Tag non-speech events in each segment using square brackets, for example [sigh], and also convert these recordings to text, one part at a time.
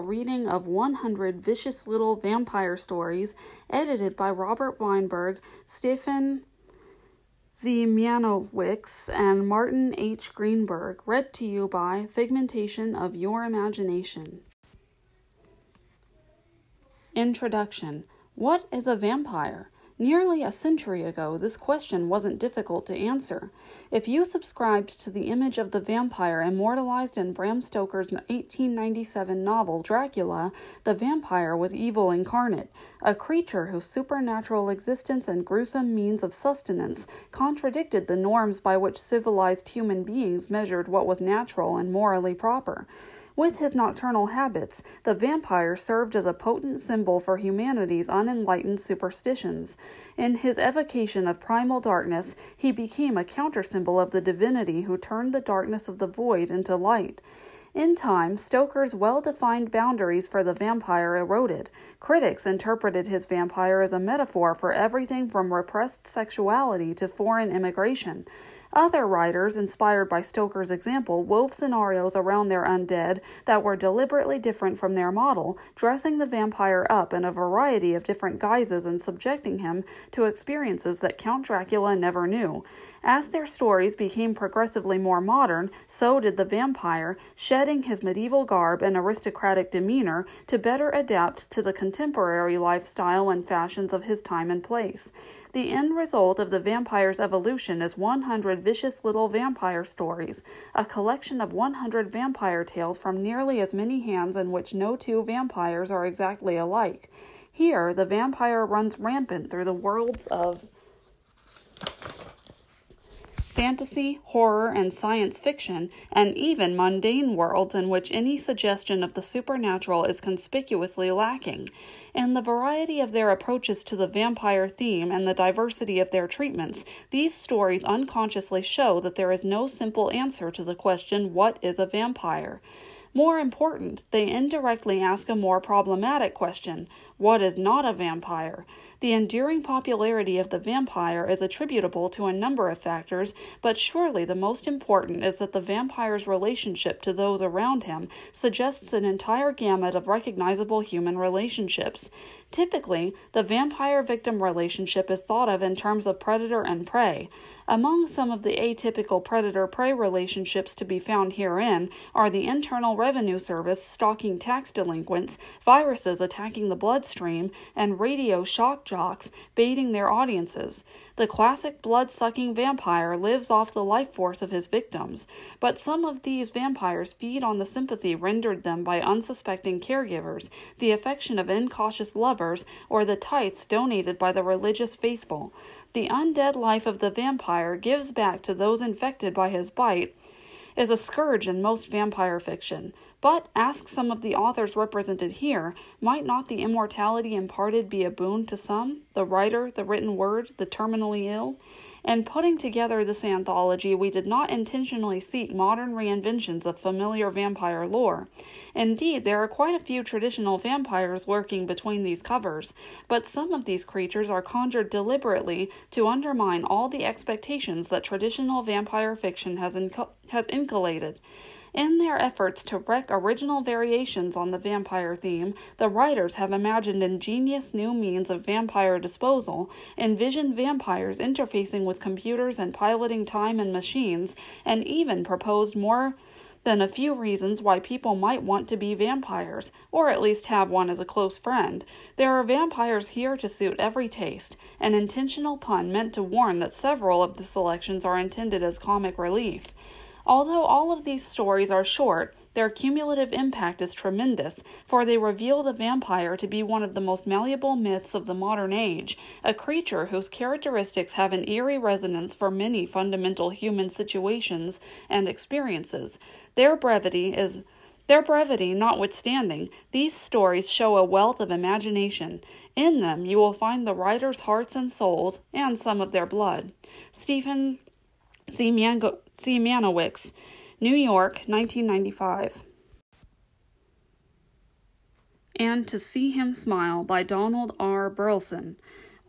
reading of 100 Vicious Little Vampire Stories, edited by Robert Weinberg, Stefan Dziemianowicz, and Martin H. Greenberg, read to you by Figmentation of Your Imagination. Introduction What is a vampire? Nearly a century ago, this question wasn't difficult to answer. If you subscribed to the image of the vampire immortalized in Bram Stoker's 1897 novel Dracula, the vampire was evil incarnate, a creature whose supernatural existence and gruesome means of sustenance contradicted the norms by which civilized human beings measured what was natural and morally proper. With his nocturnal habits, the vampire served as a potent symbol for humanity's unenlightened superstitions. In his evocation of primal darkness, he became a counter symbol of the divinity who turned the darkness of the void into light. In time, Stoker's well defined boundaries for the vampire eroded. Critics interpreted his vampire as a metaphor for everything from repressed sexuality to foreign immigration. Other writers, inspired by Stoker's example, wove scenarios around their undead that were deliberately different from their model, dressing the vampire up in a variety of different guises and subjecting him to experiences that Count Dracula never knew. As their stories became progressively more modern, so did the vampire, shedding his medieval garb and aristocratic demeanor to better adapt to the contemporary lifestyle and fashions of his time and place. The end result of the vampire's evolution is 100 Vicious Little Vampire Stories, a collection of 100 vampire tales from nearly as many hands in which no two vampires are exactly alike. Here, the vampire runs rampant through the worlds of fantasy, horror, and science fiction, and even mundane worlds in which any suggestion of the supernatural is conspicuously lacking. In the variety of their approaches to the vampire theme and the diversity of their treatments, these stories unconsciously show that there is no simple answer to the question, What is a vampire? More important, they indirectly ask a more problematic question What is not a vampire? The enduring popularity of the vampire is attributable to a number of factors, but surely the most important is that the vampire's relationship to those around him suggests an entire gamut of recognizable human relationships. Typically, the vampire victim relationship is thought of in terms of predator and prey. Among some of the atypical predator prey relationships to be found herein are the Internal Revenue Service stalking tax delinquents, viruses attacking the bloodstream, and radio shock jocks baiting their audiences. The classic blood sucking vampire lives off the life force of his victims, but some of these vampires feed on the sympathy rendered them by unsuspecting caregivers, the affection of incautious lovers, or the tithes donated by the religious faithful. The undead life of the vampire gives back to those infected by his bite is a scourge in most vampire fiction. But, ask some of the authors represented here, might not the immortality imparted be a boon to some, the writer, the written word, the terminally ill? In putting together this anthology, we did not intentionally seek modern reinventions of familiar vampire lore. Indeed, there are quite a few traditional vampires lurking between these covers, but some of these creatures are conjured deliberately to undermine all the expectations that traditional vampire fiction has, has inculcated. In their efforts to wreck original variations on the vampire theme, the writers have imagined ingenious new means of vampire disposal, envisioned vampires interfacing with computers and piloting time and machines, and even proposed more than a few reasons why people might want to be vampires, or at least have one as a close friend. There are vampires here to suit every taste, an intentional pun meant to warn that several of the selections are intended as comic relief. Although all of these stories are short, their cumulative impact is tremendous, for they reveal the vampire to be one of the most malleable myths of the modern age, a creature whose characteristics have an eerie resonance for many fundamental human situations and experiences. Their brevity is their brevity notwithstanding, these stories show a wealth of imagination. In them you will find the writers' hearts and souls, and some of their blood. Stephen Dziemianowicz, New York, 1995. And To See Him Smile by Donald R. Burleson.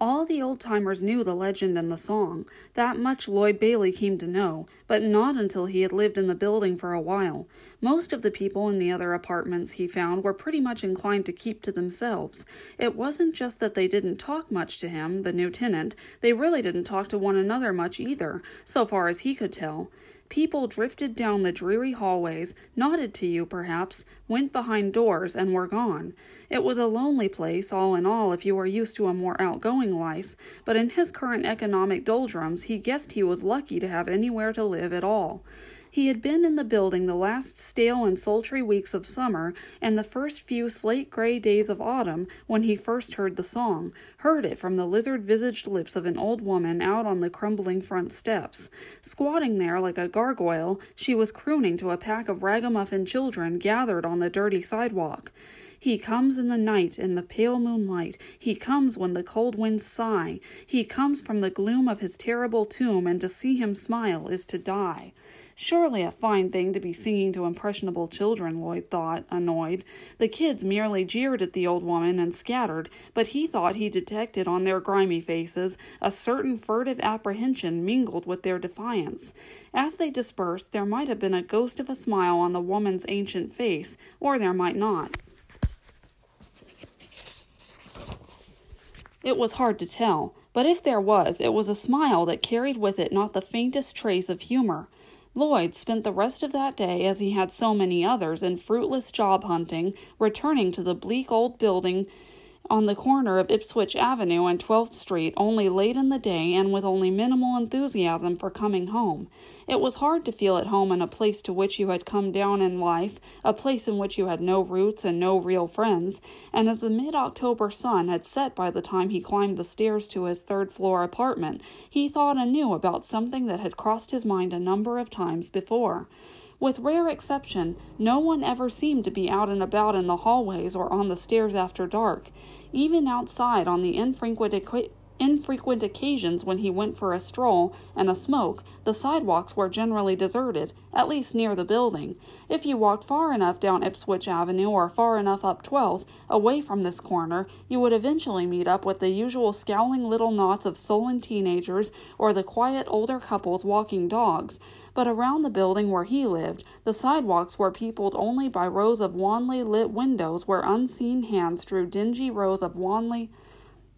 All the old timers knew the legend and the song. That much Lloyd Bailey came to know, but not until he had lived in the building for a while. Most of the people in the other apartments he found were pretty much inclined to keep to themselves. It wasn't just that they didn't talk much to him, the new tenant, they really didn't talk to one another much either, so far as he could tell. People drifted down the dreary hallways, nodded to you perhaps, went behind doors, and were gone. It was a lonely place, all in all, if you were used to a more outgoing life, but in his current economic doldrums, he guessed he was lucky to have anywhere to live at all. He had been in the building the last stale and sultry weeks of summer and the first few slate gray days of autumn when he first heard the song, heard it from the lizard visaged lips of an old woman out on the crumbling front steps. Squatting there like a gargoyle, she was crooning to a pack of ragamuffin children gathered on the dirty sidewalk. He comes in the night, in the pale moonlight. He comes when the cold winds sigh. He comes from the gloom of his terrible tomb, and to see him smile is to die. Surely a fine thing to be singing to impressionable children, Lloyd thought, annoyed. The kids merely jeered at the old woman and scattered, but he thought he detected on their grimy faces a certain furtive apprehension mingled with their defiance. As they dispersed, there might have been a ghost of a smile on the woman's ancient face, or there might not. It was hard to tell, but if there was, it was a smile that carried with it not the faintest trace of humor. Lloyd spent the rest of that day, as he had so many others, in fruitless job hunting, returning to the bleak old building on the corner of Ipswich Avenue and 12th Street only late in the day and with only minimal enthusiasm for coming home. It was hard to feel at home in a place to which you had come down in life, a place in which you had no roots and no real friends, and as the mid October sun had set by the time he climbed the stairs to his third floor apartment, he thought anew about something that had crossed his mind a number of times before. With rare exception, no one ever seemed to be out and about in the hallways or on the stairs after dark. Even outside on the infrequent infrequent occasions when he went for a stroll and a smoke, the sidewalks were generally deserted, at least near the building. If you walked far enough down Ipswich Avenue or far enough up 12th, away from this corner, you would eventually meet up with the usual scowling little knots of sullen teenagers or the quiet older couples walking dogs. But around the building where he lived, the sidewalks were peopled only by rows of wanly lit windows where unseen hands drew dingy rows of wanly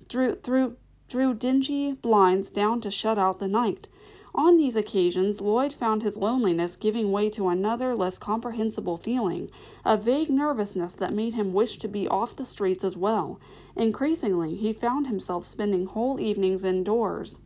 drew through drew dingy blinds down to shut out the night. On these occasions, Lloyd found his loneliness giving way to another, less comprehensible feeling, a vague nervousness that made him wish to be off the streets as well. Increasingly, he found himself spending whole evenings indoors.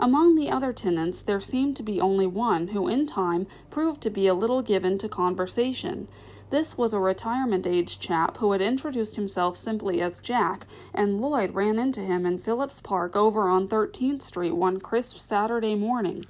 Among the other tenants, there seemed to be only one who, in time, proved to be a little given to conversation. This was a retirement age chap who had introduced himself simply as Jack, and Lloyd ran into him in Phillips Park over on 13th Street one crisp Saturday morning.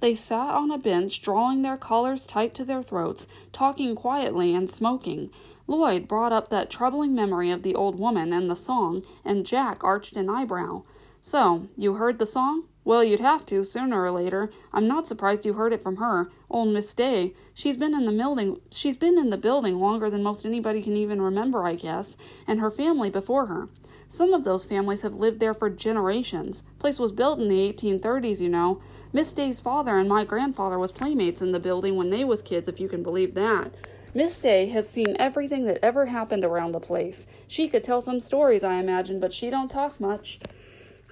They sat on a bench, drawing their collars tight to their throats, talking quietly and smoking. Lloyd brought up that troubling memory of the old woman and the song, and Jack arched an eyebrow. So, you heard the song? Well, you'd have to, sooner or later. I'm not surprised you heard it from her, old Miss Day. She's been in the building she's been in the building longer than most anybody can even remember, I guess, and her family before her. Some of those families have lived there for generations. Place was built in the 1830s, you know. Miss Day's father and my grandfather was playmates in the building when they was kids, if you can believe that. Miss Day has seen everything that ever happened around the place. She could tell some stories, I imagine, but she don't talk much.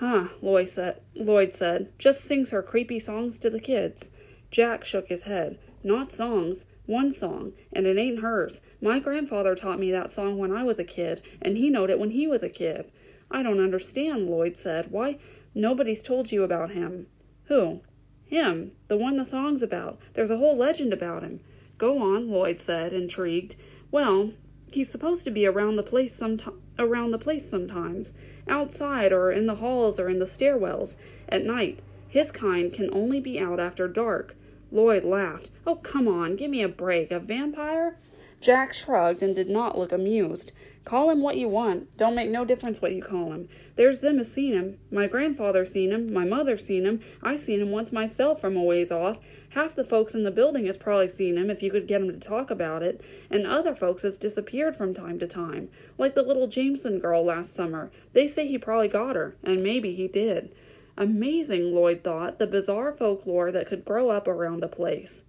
Huh, Lloyd said. Lloyd said. Just sings her creepy songs to the kids. Jack shook his head. Not songs. One song, and it ain't hers. My grandfather taught me that song when I was a kid, and he knowed it when he was a kid. I don't understand, Lloyd said. Why, nobody's told you about him. Who? Him, the one the song's about. There's a whole legend about him. Go on, Lloyd said, intrigued. Well, he's supposed to be around the place some around the place sometimes outside or in the halls or in the stairwells, at night. His kind can only be out after dark. Lloyd laughed. Oh, come on, give me a break. A vampire? Jack shrugged and did not look amused. Call him what you want. Don't make no difference what you call him. There's them as seen him. My grandfather seen him. My mother seen him. I seen him once myself from a ways off. Half the folks in the building has probably seen him if you could get 'em to talk about it. And other folks has disappeared from time to time. Like the little Jameson girl last summer. They say he probably got her. And maybe he did. Amazing, Lloyd thought, the bizarre folklore that could grow up around a place.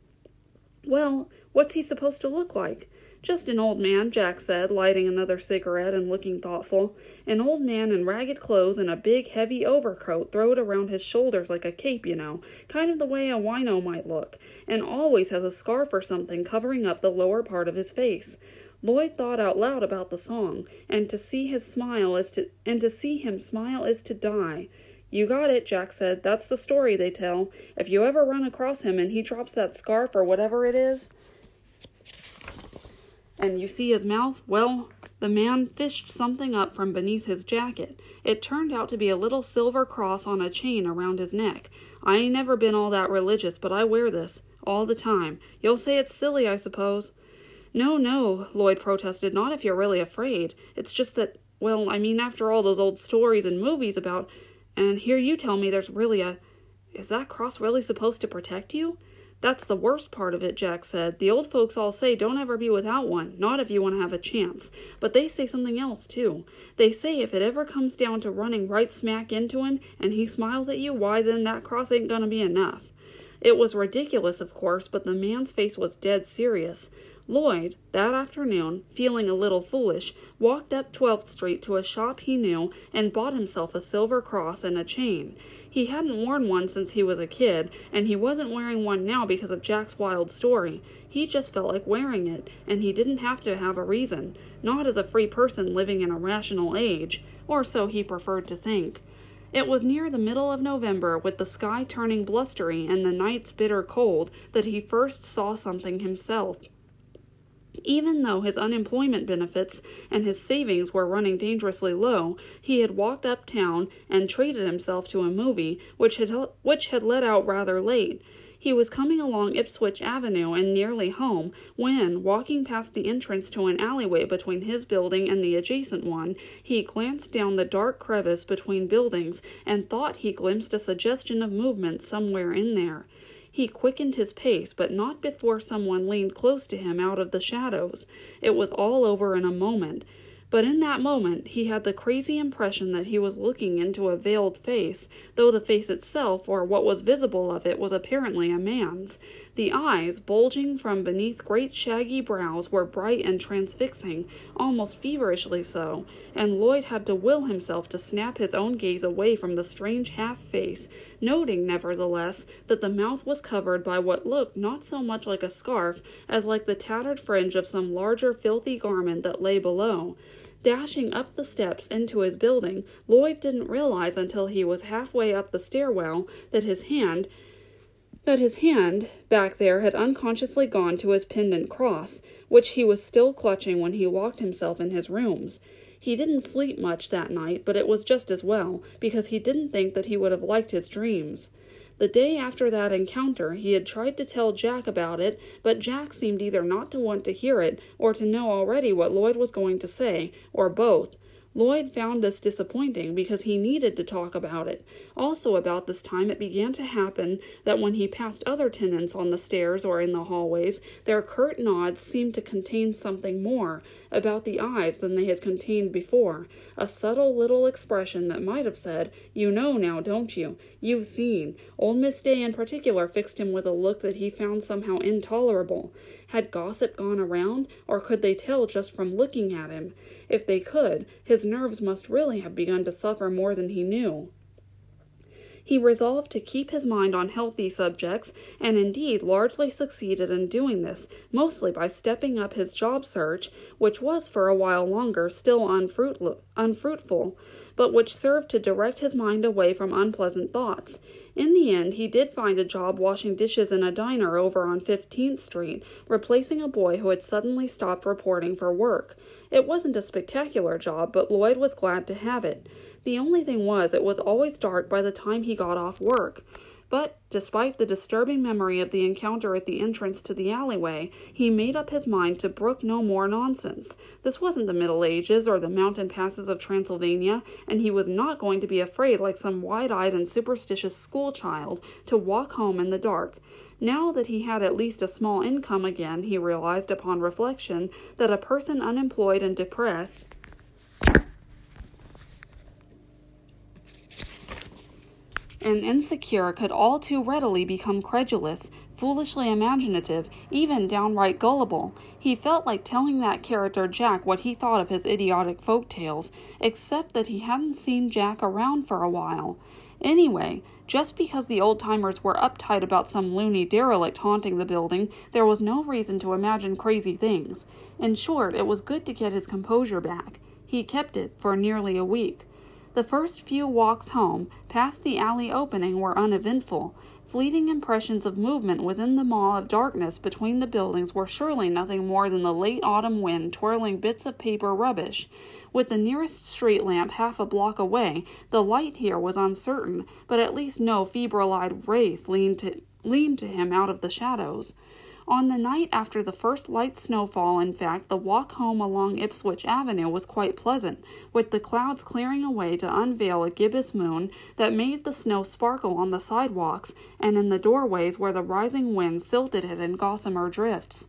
Well, what's he supposed to look like? Just an old man, Jack said, lighting another cigarette and looking thoughtful. An old man in ragged clothes and a big, heavy overcoat throwed around his shoulders like a cape, you know, kind of the way a wino might look, and always has a scarf or something covering up the lower part of his face. Lloyd thought out loud about the song, and to see his smile is to and to see him smile is to die. You got it, Jack said. That's the story they tell. If you ever run across him and he drops that scarf or whatever it is, and you see his mouth? Well, the man fished something up from beneath his jacket. It turned out to be a little silver cross on a chain around his neck. I ain't never been all that religious, but I wear this all the time. You'll say it's silly, I suppose. No, no, Lloyd protested, not if you're really afraid. It's just that, well, I mean, after all those old stories and movies about. And here you tell me there's really a. Is that cross really supposed to protect you? That's the worst part of it, Jack said. The old folks all say don't ever be without one, not if you want to have a chance. But they say something else, too. They say if it ever comes down to running right smack into him and he smiles at you, why then that cross ain't gonna be enough. It was ridiculous, of course, but the man's face was dead serious. Lloyd, that afternoon, feeling a little foolish, walked up 12th Street to a shop he knew and bought himself a silver cross and a chain. He hadn't worn one since he was a kid, and he wasn't wearing one now because of Jack's wild story. He just felt like wearing it, and he didn't have to have a reason, not as a free person living in a rational age, or so he preferred to think. It was near the middle of November, with the sky turning blustery and the nights bitter cold, that he first saw something himself. Even though his unemployment benefits and his savings were running dangerously low, he had walked uptown and treated himself to a movie which had which had let out rather late. He was coming along Ipswich Avenue and nearly home when, walking past the entrance to an alleyway between his building and the adjacent one, he glanced down the dark crevice between buildings and thought he glimpsed a suggestion of movement somewhere in there. He quickened his pace, but not before someone leaned close to him out of the shadows. It was all over in a moment. But in that moment he had the crazy impression that he was looking into a veiled face, though the face itself, or what was visible of it, was apparently a man's. The eyes, bulging from beneath great shaggy brows, were bright and transfixing, almost feverishly so, and Lloyd had to will himself to snap his own gaze away from the strange half face, noting, nevertheless, that the mouth was covered by what looked not so much like a scarf as like the tattered fringe of some larger filthy garment that lay below. Dashing up the steps into his building, Lloyd didn't realize until he was halfway up the stairwell that his hand that his hand back there had unconsciously gone to his pendant cross, which he was still clutching when he locked himself in his rooms. He didn't sleep much that night, but it was just as well, because he didn't think that he would have liked his dreams. The day after that encounter, he had tried to tell Jack about it, but Jack seemed either not to want to hear it or to know already what Lloyd was going to say, or both. Lloyd found this disappointing because he needed to talk about it. Also, about this time, it began to happen that when he passed other tenants on the stairs or in the hallways, their curt nods seemed to contain something more about the eyes than they had contained before a subtle little expression that might have said, You know now, don't you? You've seen. Old Miss Day in particular fixed him with a look that he found somehow intolerable. Had gossip gone around, or could they tell just from looking at him? If they could, his nerves must really have begun to suffer more than he knew. He resolved to keep his mind on healthy subjects, and indeed largely succeeded in doing this, mostly by stepping up his job search, which was for a while longer still unfruitful, but which served to direct his mind away from unpleasant thoughts. In the end, he did find a job washing dishes in a diner over on 15th Street, replacing a boy who had suddenly stopped reporting for work. It wasn't a spectacular job, but Lloyd was glad to have it. The only thing was, it was always dark by the time he got off work. But, despite the disturbing memory of the encounter at the entrance to the alleyway, he made up his mind to brook no more nonsense. This wasn't the Middle Ages or the mountain passes of Transylvania, and he was not going to be afraid like some wide eyed and superstitious school child to walk home in the dark. Now that he had at least a small income again, he realized upon reflection that a person unemployed and depressed and insecure could all too readily become credulous, foolishly imaginative, even downright gullible. He felt like telling that character Jack what he thought of his idiotic folk tales, except that he hadn't seen Jack around for a while. Anyway, just because the old timers were uptight about some loony derelict haunting the building, there was no reason to imagine crazy things. In short, it was good to get his composure back. He kept it for nearly a week. The first few walks home, past the alley opening, were uneventful. Fleeting impressions of movement within the maw of darkness between the buildings were surely nothing more than the late autumn wind twirling bits of paper rubbish. With the nearest street lamp half a block away, the light here was uncertain, but at least no febrile eyed wraith leaned to, leaned to him out of the shadows. On the night after the first light snowfall, in fact, the walk home along Ipswich Avenue was quite pleasant, with the clouds clearing away to unveil a gibbous moon that made the snow sparkle on the sidewalks and in the doorways where the rising wind silted it in gossamer drifts.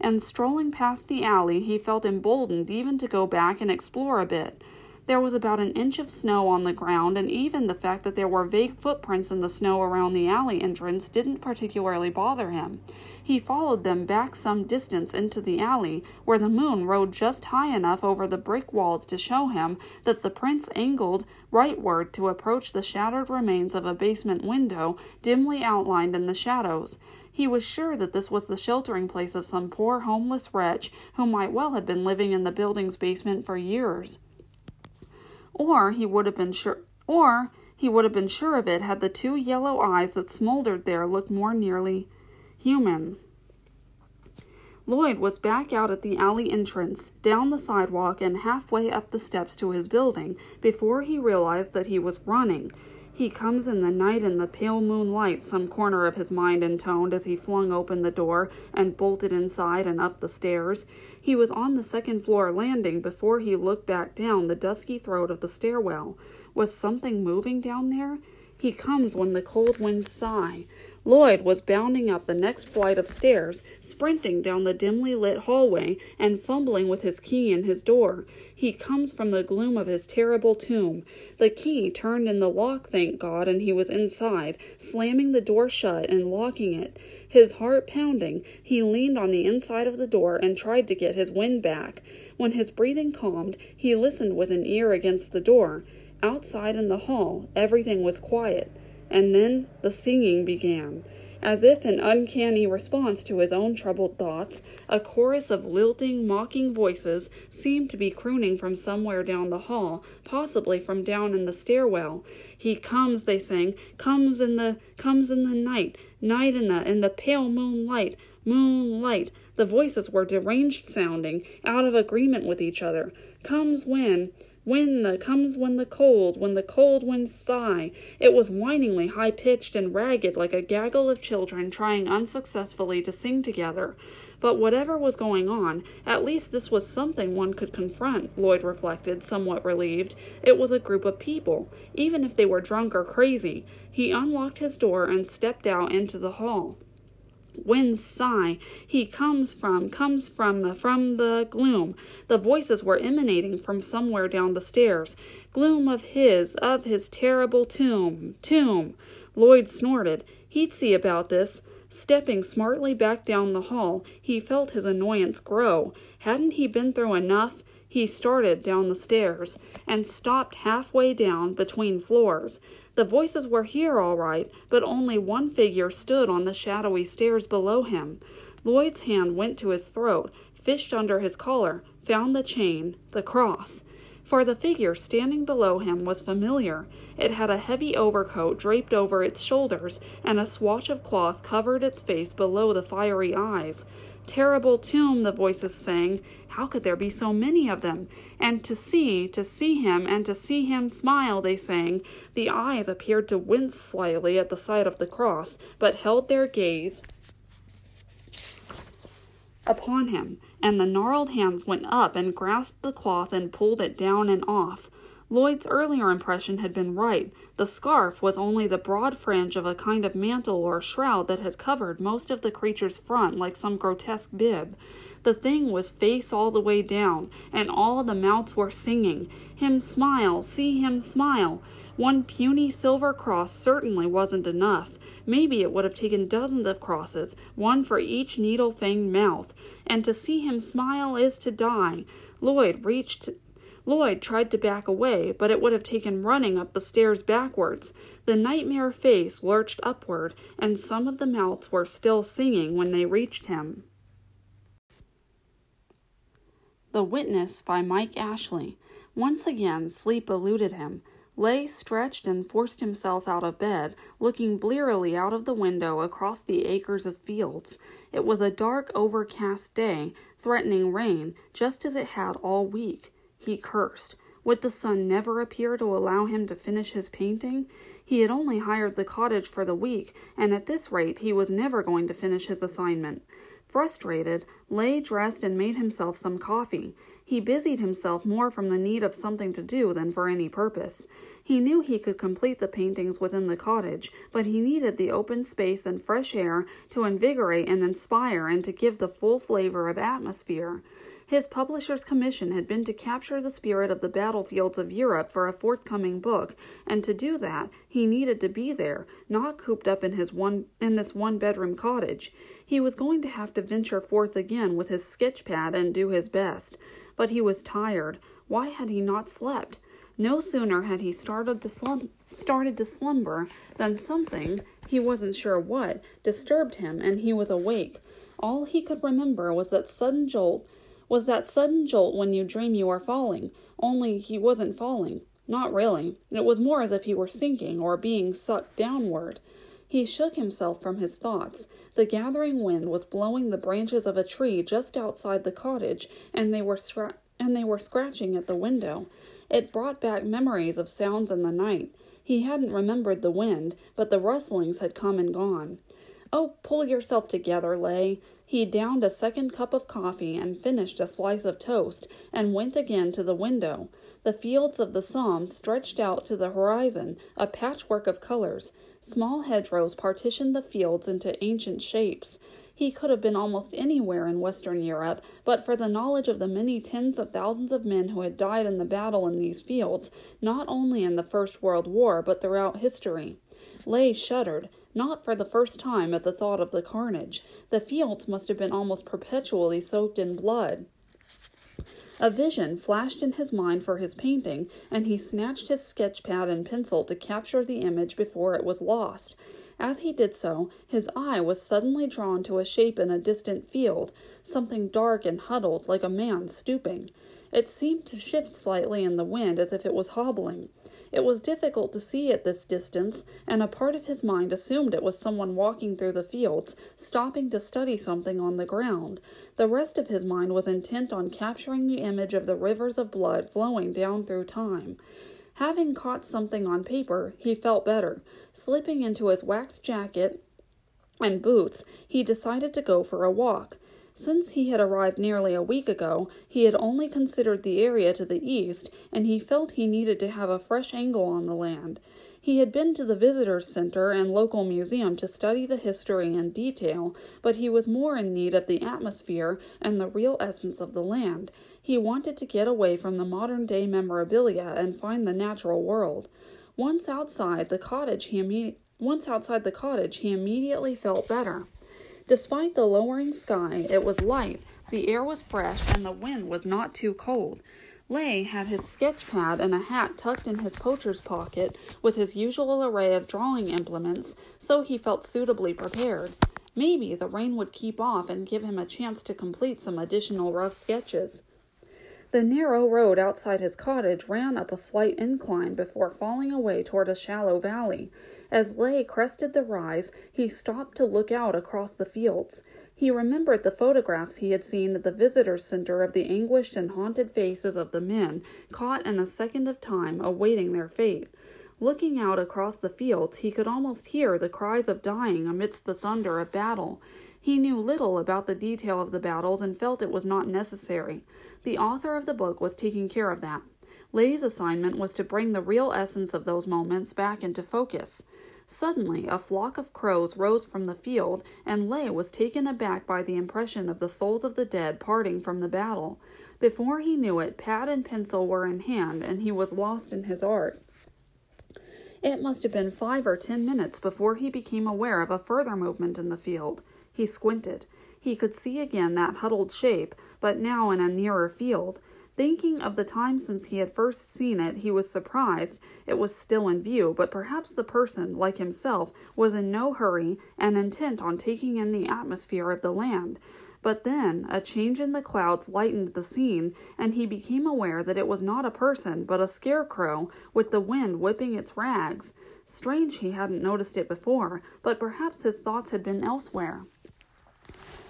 And strolling past the alley, he felt emboldened even to go back and explore a bit. There was about an inch of snow on the ground, and even the fact that there were vague footprints in the snow around the alley entrance didn't particularly bother him. He followed them back some distance into the alley, where the moon rode just high enough over the brick walls to show him that the prints angled rightward to approach the shattered remains of a basement window dimly outlined in the shadows. He was sure that this was the sheltering place of some poor homeless wretch who might well have been living in the building's basement for years or he would have been sure or he would have been sure of it had the two yellow eyes that smoldered there looked more nearly human. Lloyd was back out at the alley entrance, down the sidewalk, and halfway up the steps to his building before he realized that he was running. He comes in the night in the pale moonlight, some corner of his mind intoned as he flung open the door and bolted inside and up the stairs. He was on the second floor landing before he looked back down the dusky throat of the stairwell. Was something moving down there? He comes when the cold winds sigh. Lloyd was bounding up the next flight of stairs, sprinting down the dimly lit hallway, and fumbling with his key in his door. He comes from the gloom of his terrible tomb. The key turned in the lock, thank God, and he was inside, slamming the door shut and locking it. His heart pounding, he leaned on the inside of the door and tried to get his wind back. When his breathing calmed, he listened with an ear against the door. Outside in the hall, everything was quiet. And then the singing began. As if in uncanny response to his own troubled thoughts, a chorus of lilting, mocking voices seemed to be crooning from somewhere down the hall, possibly from down in the stairwell. He comes, they sang, comes in the comes in the night, night in the in the pale moonlight, moonlight. The voices were deranged sounding, out of agreement with each other. Comes when when the comes when the cold, when the cold winds sigh. It was whiningly high pitched and ragged like a gaggle of children trying unsuccessfully to sing together. But whatever was going on, at least this was something one could confront, Lloyd reflected, somewhat relieved. It was a group of people, even if they were drunk or crazy. He unlocked his door and stepped out into the hall winds sigh. He comes from, comes from the, from the gloom. The voices were emanating from somewhere down the stairs. Gloom of his, of his terrible tomb, tomb. Lloyd snorted. He'd see about this. Stepping smartly back down the hall, he felt his annoyance grow. Hadn't he been through enough? He started down the stairs and stopped halfway down between floors. The voices were here all right, but only one figure stood on the shadowy stairs below him. Lloyd's hand went to his throat, fished under his collar, found the chain, the cross. For the figure standing below him was familiar. It had a heavy overcoat draped over its shoulders, and a swatch of cloth covered its face below the fiery eyes. Terrible tomb, the voices sang. How could there be so many of them? And to see, to see him, and to see him smile, they sang. The eyes appeared to wince slightly at the sight of the cross, but held their gaze upon him, and the gnarled hands went up and grasped the cloth and pulled it down and off. Lloyd's earlier impression had been right. The scarf was only the broad fringe of a kind of mantle or shroud that had covered most of the creature's front like some grotesque bib. The thing was face all the way down, and all the mouths were singing, Him smile, see him smile. One puny silver cross certainly wasn't enough. Maybe it would have taken dozens of crosses, one for each needle fanged mouth. And to see him smile is to die. Lloyd reached Lloyd tried to back away, but it would have taken running up the stairs backwards. The nightmare face lurched upward, and some of the mouths were still singing when they reached him. The Witness by Mike Ashley. Once again, sleep eluded him. Leigh stretched and forced himself out of bed, looking blearily out of the window across the acres of fields. It was a dark, overcast day, threatening rain, just as it had all week. He cursed. Would the sun never appear to allow him to finish his painting? He had only hired the cottage for the week, and at this rate he was never going to finish his assignment. Frustrated, Leigh dressed and made himself some coffee. He busied himself more from the need of something to do than for any purpose. He knew he could complete the paintings within the cottage, but he needed the open space and fresh air to invigorate and inspire and to give the full flavor of atmosphere. His publisher's commission had been to capture the spirit of the battlefields of Europe for a forthcoming book, and to do that, he needed to be there, not cooped up in his one in this one-bedroom cottage. He was going to have to venture forth again with his sketch pad and do his best. But he was tired. Why had he not slept? No sooner had he started to slum- started to slumber than something, he wasn't sure what, disturbed him, and he was awake. All he could remember was that sudden jolt was that sudden jolt when you dream you are falling, only he wasn't falling. Not really. It was more as if he were sinking or being sucked downward. He shook himself from his thoughts. The gathering wind was blowing the branches of a tree just outside the cottage, and they were scra- and they were scratching at the window. It brought back memories of sounds in the night. He hadn't remembered the wind, but the rustlings had come and gone. Oh, pull yourself together, Leigh. He downed a second cup of coffee and finished a slice of toast and went again to the window. The fields of the Somme stretched out to the horizon, a patchwork of colors. Small hedgerows partitioned the fields into ancient shapes. He could have been almost anywhere in Western Europe, but for the knowledge of the many tens of thousands of men who had died in the battle in these fields, not only in the First World War, but throughout history. Leigh shuddered not for the first time at the thought of the carnage. The fields must have been almost perpetually soaked in blood. A vision flashed in his mind for his painting, and he snatched his sketch pad and pencil to capture the image before it was lost. As he did so, his eye was suddenly drawn to a shape in a distant field, something dark and huddled like a man stooping. It seemed to shift slightly in the wind as if it was hobbling. It was difficult to see at this distance, and a part of his mind assumed it was someone walking through the fields, stopping to study something on the ground. The rest of his mind was intent on capturing the image of the rivers of blood flowing down through time. Having caught something on paper, he felt better. Slipping into his wax jacket and boots, he decided to go for a walk. Since he had arrived nearly a week ago, he had only considered the area to the east, and he felt he needed to have a fresh angle on the land. He had been to the visitors' center and local museum to study the history in detail, but he was more in need of the atmosphere and the real essence of the land. He wanted to get away from the modern day memorabilia and find the natural world. Once outside the cottage, he imme- once outside the cottage, he immediately felt better. Despite the lowering sky, it was light, the air was fresh, and the wind was not too cold. Leigh had his sketch pad and a hat tucked in his poacher's pocket with his usual array of drawing implements, so he felt suitably prepared. Maybe the rain would keep off and give him a chance to complete some additional rough sketches. The narrow road outside his cottage ran up a slight incline before falling away toward a shallow valley. As Leigh crested the rise, he stopped to look out across the fields. He remembered the photographs he had seen at the visitors' center of the anguished and haunted faces of the men caught in a second of time awaiting their fate. Looking out across the fields, he could almost hear the cries of dying amidst the thunder of battle. He knew little about the detail of the battles and felt it was not necessary. The author of the book was taking care of that. Leigh's assignment was to bring the real essence of those moments back into focus. Suddenly, a flock of crows rose from the field, and Leigh was taken aback by the impression of the souls of the dead parting from the battle. Before he knew it, pad and pencil were in hand, and he was lost in his art. It must have been five or ten minutes before he became aware of a further movement in the field. He squinted. He could see again that huddled shape, but now in a nearer field. Thinking of the time since he had first seen it, he was surprised it was still in view, but perhaps the person, like himself, was in no hurry and intent on taking in the atmosphere of the land. But then a change in the clouds lightened the scene, and he became aware that it was not a person, but a scarecrow, with the wind whipping its rags. Strange he hadn't noticed it before, but perhaps his thoughts had been elsewhere.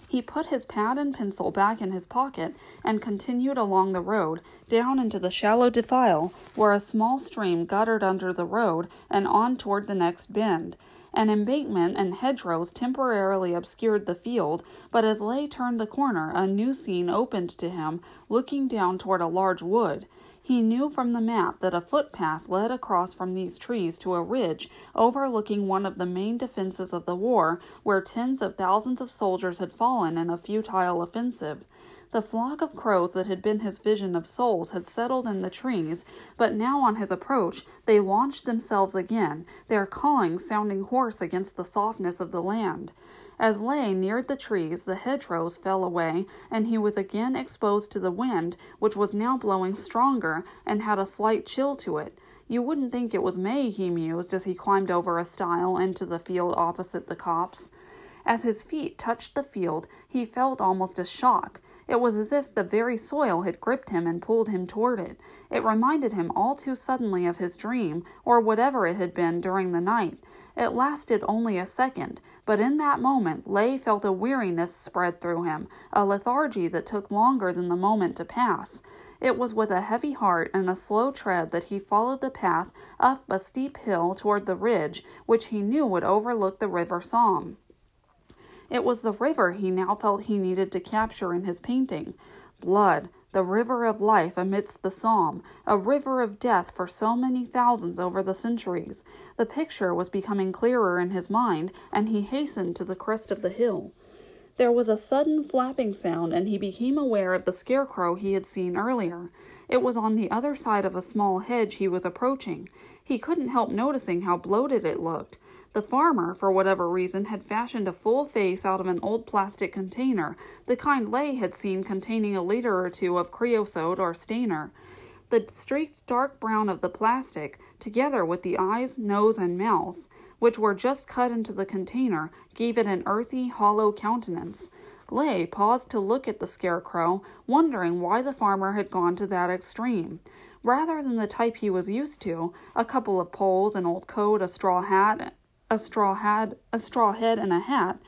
He put his pad and pencil back in his pocket and continued along the road, down into the shallow defile where a small stream guttered under the road and on toward the next bend. An embankment and hedgerows temporarily obscured the field, but as Leigh turned the corner, a new scene opened to him, looking down toward a large wood. He knew from the map that a footpath led across from these trees to a ridge overlooking one of the main defenses of the war, where tens of thousands of soldiers had fallen in a futile offensive. The flock of crows that had been his vision of souls had settled in the trees, but now on his approach they launched themselves again, their cawing sounding hoarse against the softness of the land. As Leigh neared the trees, the hedgerows fell away, and he was again exposed to the wind, which was now blowing stronger and had a slight chill to it. You wouldn't think it was May, he mused as he climbed over a stile into the field opposite the copse. As his feet touched the field, he felt almost a shock. It was as if the very soil had gripped him and pulled him toward it. It reminded him all too suddenly of his dream, or whatever it had been during the night. It lasted only a second, but in that moment Leigh felt a weariness spread through him, a lethargy that took longer than the moment to pass. It was with a heavy heart and a slow tread that he followed the path up a steep hill toward the ridge which he knew would overlook the River Somme. It was the river he now felt he needed to capture in his painting. Blood, the river of life amidst the Somme, a river of death for so many thousands over the centuries. The picture was becoming clearer in his mind, and he hastened to the crest of the hill. There was a sudden flapping sound, and he became aware of the scarecrow he had seen earlier. It was on the other side of a small hedge he was approaching. He couldn't help noticing how bloated it looked. The farmer, for whatever reason, had fashioned a full face out of an old plastic container, the kind Leigh had seen containing a liter or two of creosote or Stainer. The streaked dark brown of the plastic, together with the eyes, nose, and mouth, which were just cut into the container, gave it an earthy, hollow countenance. Leigh paused to look at the scarecrow, wondering why the farmer had gone to that extreme. Rather than the type he was used to, a couple of poles, an old coat, a straw hat, a straw hat, a straw head, and a hat,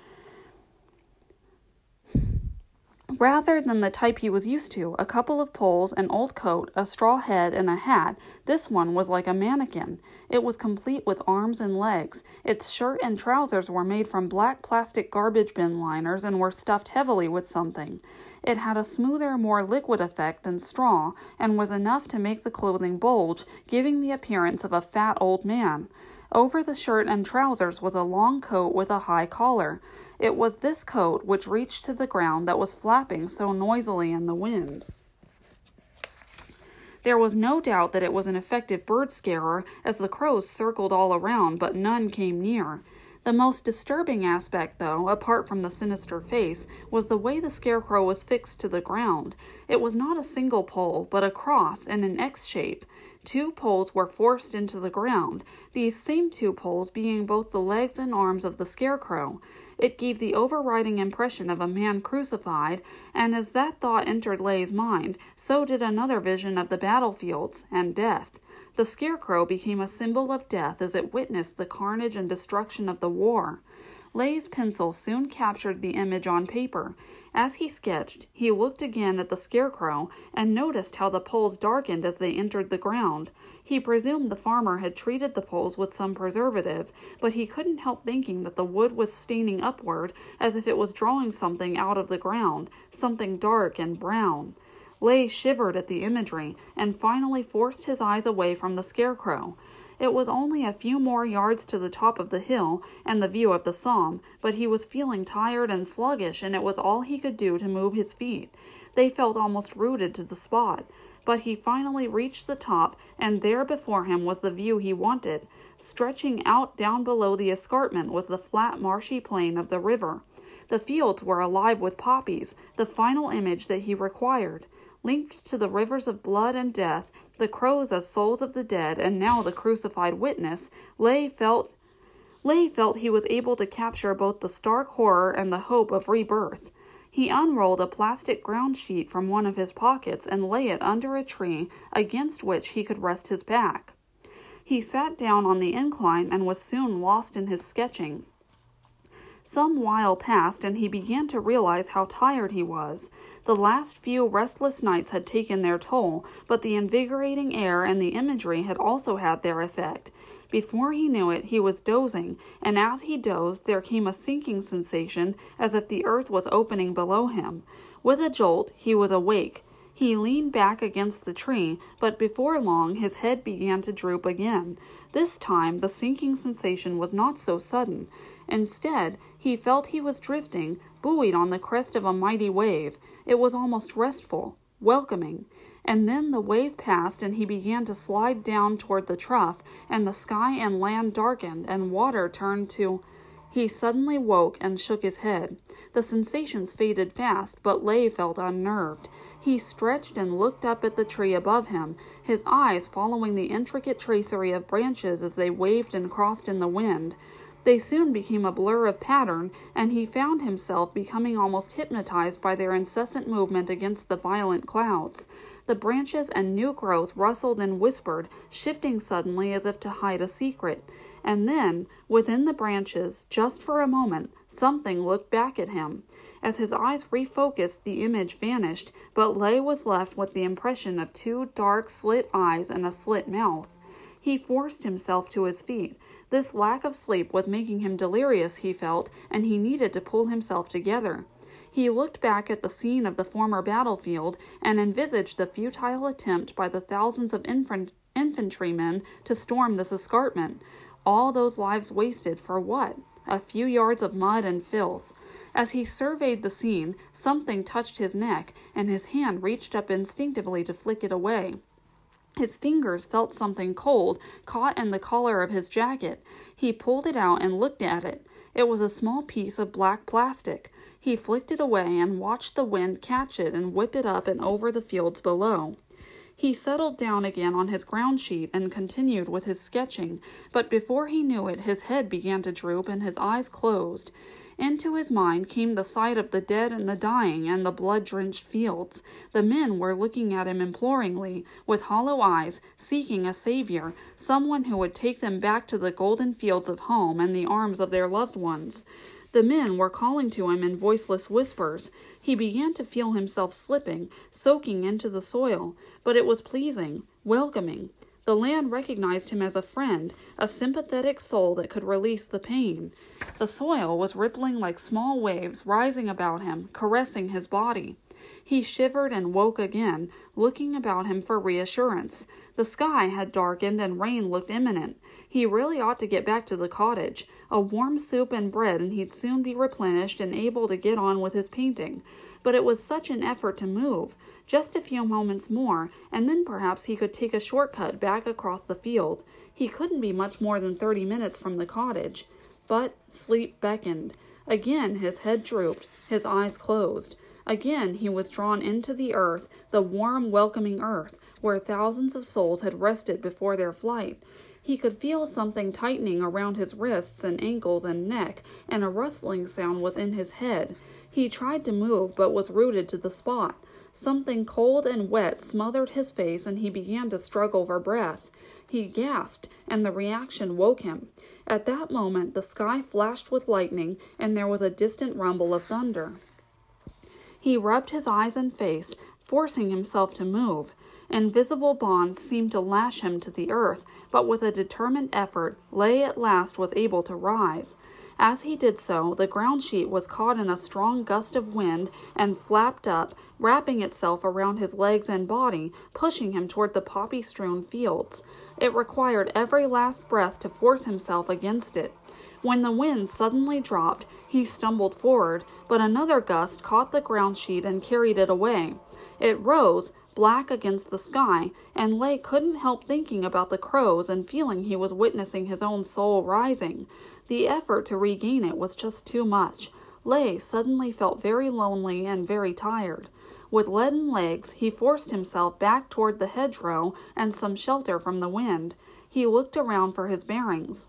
rather than the type he was used to a couple of poles, an old coat, a straw head, and a hat. This one was like a mannequin. It was complete with arms and legs. Its shirt and trousers were made from black plastic garbage bin liners and were stuffed heavily with something. It had a smoother, more liquid effect than straw, and was enough to make the clothing bulge, giving the appearance of a fat old man. Over the shirt and trousers was a long coat with a high collar. It was this coat which reached to the ground that was flapping so noisily in the wind. There was no doubt that it was an effective bird scarer, as the crows circled all around, but none came near. The most disturbing aspect, though, apart from the sinister face, was the way the scarecrow was fixed to the ground. It was not a single pole, but a cross in an X shape. Two poles were forced into the ground, these same two poles being both the legs and arms of the scarecrow. It gave the overriding impression of a man crucified, and as that thought entered Leigh's mind, so did another vision of the battlefields and death. The scarecrow became a symbol of death as it witnessed the carnage and destruction of the war. Leigh's pencil soon captured the image on paper. As he sketched, he looked again at the scarecrow and noticed how the poles darkened as they entered the ground. He presumed the farmer had treated the poles with some preservative, but he couldn't help thinking that the wood was staining upward as if it was drawing something out of the ground, something dark and brown. Leigh shivered at the imagery and finally forced his eyes away from the scarecrow. It was only a few more yards to the top of the hill and the view of the Somme, but he was feeling tired and sluggish, and it was all he could do to move his feet. They felt almost rooted to the spot. But he finally reached the top, and there before him was the view he wanted. Stretching out down below the escarpment was the flat, marshy plain of the river. The fields were alive with poppies, the final image that he required. Linked to the rivers of blood and death, the crows as souls of the dead, and now the crucified witness, Lay felt Lay felt he was able to capture both the stark horror and the hope of rebirth. He unrolled a plastic ground sheet from one of his pockets and lay it under a tree against which he could rest his back. He sat down on the incline and was soon lost in his sketching. Some while passed, and he began to realize how tired he was. The last few restless nights had taken their toll, but the invigorating air and the imagery had also had their effect. Before he knew it, he was dozing, and as he dozed, there came a sinking sensation as if the earth was opening below him. With a jolt, he was awake. He leaned back against the tree, but before long his head began to droop again. This time the sinking sensation was not so sudden. Instead, he felt he was drifting, buoyed on the crest of a mighty wave. It was almost restful, welcoming. And then the wave passed, and he began to slide down toward the trough, and the sky and land darkened, and water turned to. He suddenly woke and shook his head. The sensations faded fast, but Lay felt unnerved. He stretched and looked up at the tree above him, his eyes following the intricate tracery of branches as they waved and crossed in the wind. They soon became a blur of pattern, and he found himself becoming almost hypnotized by their incessant movement against the violent clouds. The branches and new growth rustled and whispered, shifting suddenly as if to hide a secret. And then, within the branches, just for a moment, something looked back at him. As his eyes refocused, the image vanished, but Lay was left with the impression of two dark slit eyes and a slit mouth. He forced himself to his feet. This lack of sleep was making him delirious, he felt, and he needed to pull himself together. He looked back at the scene of the former battlefield and envisaged the futile attempt by the thousands of infant- infantrymen to storm this escarpment. All those lives wasted for what? A few yards of mud and filth. As he surveyed the scene, something touched his neck, and his hand reached up instinctively to flick it away. His fingers felt something cold caught in the collar of his jacket. He pulled it out and looked at it. It was a small piece of black plastic. He flicked it away and watched the wind catch it and whip it up and over the fields below. He settled down again on his ground sheet and continued with his sketching, but before he knew it, his head began to droop and his eyes closed. Into his mind came the sight of the dead and the dying and the blood drenched fields. The men were looking at him imploringly, with hollow eyes, seeking a savior, someone who would take them back to the golden fields of home and the arms of their loved ones. The men were calling to him in voiceless whispers. He began to feel himself slipping, soaking into the soil, but it was pleasing, welcoming. The land recognized him as a friend, a sympathetic soul that could release the pain. The soil was rippling like small waves rising about him, caressing his body. He shivered and woke again, looking about him for reassurance. The sky had darkened and rain looked imminent. He really ought to get back to the cottage. A warm soup and bread, and he'd soon be replenished and able to get on with his painting. But it was such an effort to move. Just a few moments more, and then perhaps he could take a short cut back across the field. He couldn't be much more than thirty minutes from the cottage. But sleep beckoned. Again his head drooped, his eyes closed. Again he was drawn into the earth, the warm, welcoming earth, where thousands of souls had rested before their flight. He could feel something tightening around his wrists and ankles and neck, and a rustling sound was in his head. He tried to move, but was rooted to the spot. Something cold and wet smothered his face, and he began to struggle for breath. He gasped, and the reaction woke him. At that moment, the sky flashed with lightning, and there was a distant rumble of thunder. He rubbed his eyes and face, forcing himself to move. Invisible bonds seemed to lash him to the earth, but with a determined effort, Lay at last was able to rise. As he did so, the ground sheet was caught in a strong gust of wind and flapped up, wrapping itself around his legs and body, pushing him toward the poppy strewn fields. It required every last breath to force himself against it. When the wind suddenly dropped, he stumbled forward, but another gust caught the ground sheet and carried it away. It rose, black against the sky, and Lay couldn't help thinking about the crows and feeling he was witnessing his own soul rising. The effort to regain it was just too much. Lay suddenly felt very lonely and very tired. With leaden legs, he forced himself back toward the hedgerow and some shelter from the wind. He looked around for his bearings.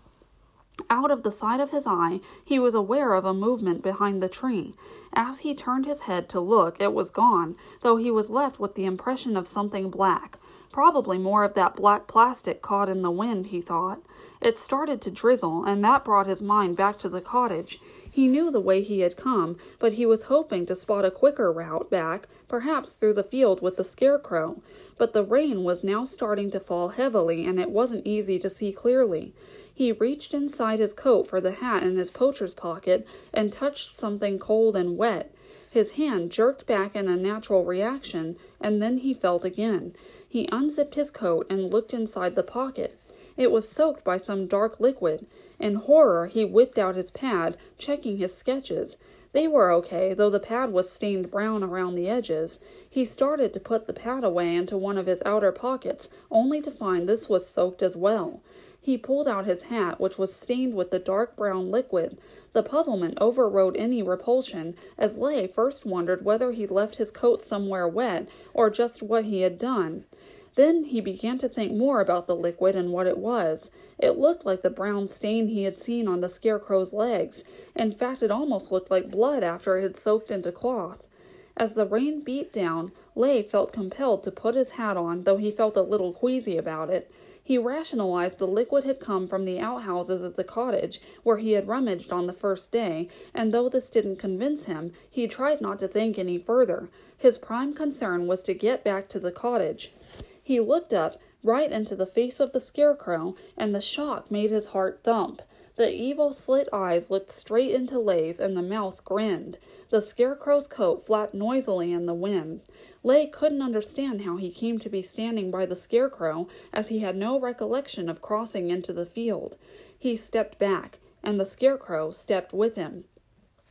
Out of the side of his eye, he was aware of a movement behind the tree. As he turned his head to look, it was gone, though he was left with the impression of something black. Probably more of that black plastic caught in the wind, he thought. It started to drizzle, and that brought his mind back to the cottage. He knew the way he had come, but he was hoping to spot a quicker route back, perhaps through the field with the scarecrow. But the rain was now starting to fall heavily, and it wasn't easy to see clearly. He reached inside his coat for the hat in his poacher's pocket and touched something cold and wet. His hand jerked back in a natural reaction, and then he felt again. He unzipped his coat and looked inside the pocket. It was soaked by some dark liquid. In horror, he whipped out his pad, checking his sketches. They were okay, though the pad was stained brown around the edges. He started to put the pad away into one of his outer pockets, only to find this was soaked as well. He pulled out his hat, which was stained with the dark brown liquid. The puzzlement overrode any repulsion, as Lay first wondered whether he'd left his coat somewhere wet, or just what he had done. Then he began to think more about the liquid and what it was. It looked like the brown stain he had seen on the scarecrow's legs. In fact, it almost looked like blood after it had soaked into cloth. As the rain beat down, Lay felt compelled to put his hat on, though he felt a little queasy about it. He rationalized the liquid had come from the outhouses at the cottage where he had rummaged on the first day, and though this didn't convince him, he tried not to think any further. His prime concern was to get back to the cottage. He looked up right into the face of the scarecrow, and the shock made his heart thump. The evil slit eyes looked straight into Lay's, and the mouth grinned. The scarecrow's coat flapped noisily in the wind. Lay couldn't understand how he came to be standing by the scarecrow, as he had no recollection of crossing into the field. He stepped back, and the scarecrow stepped with him.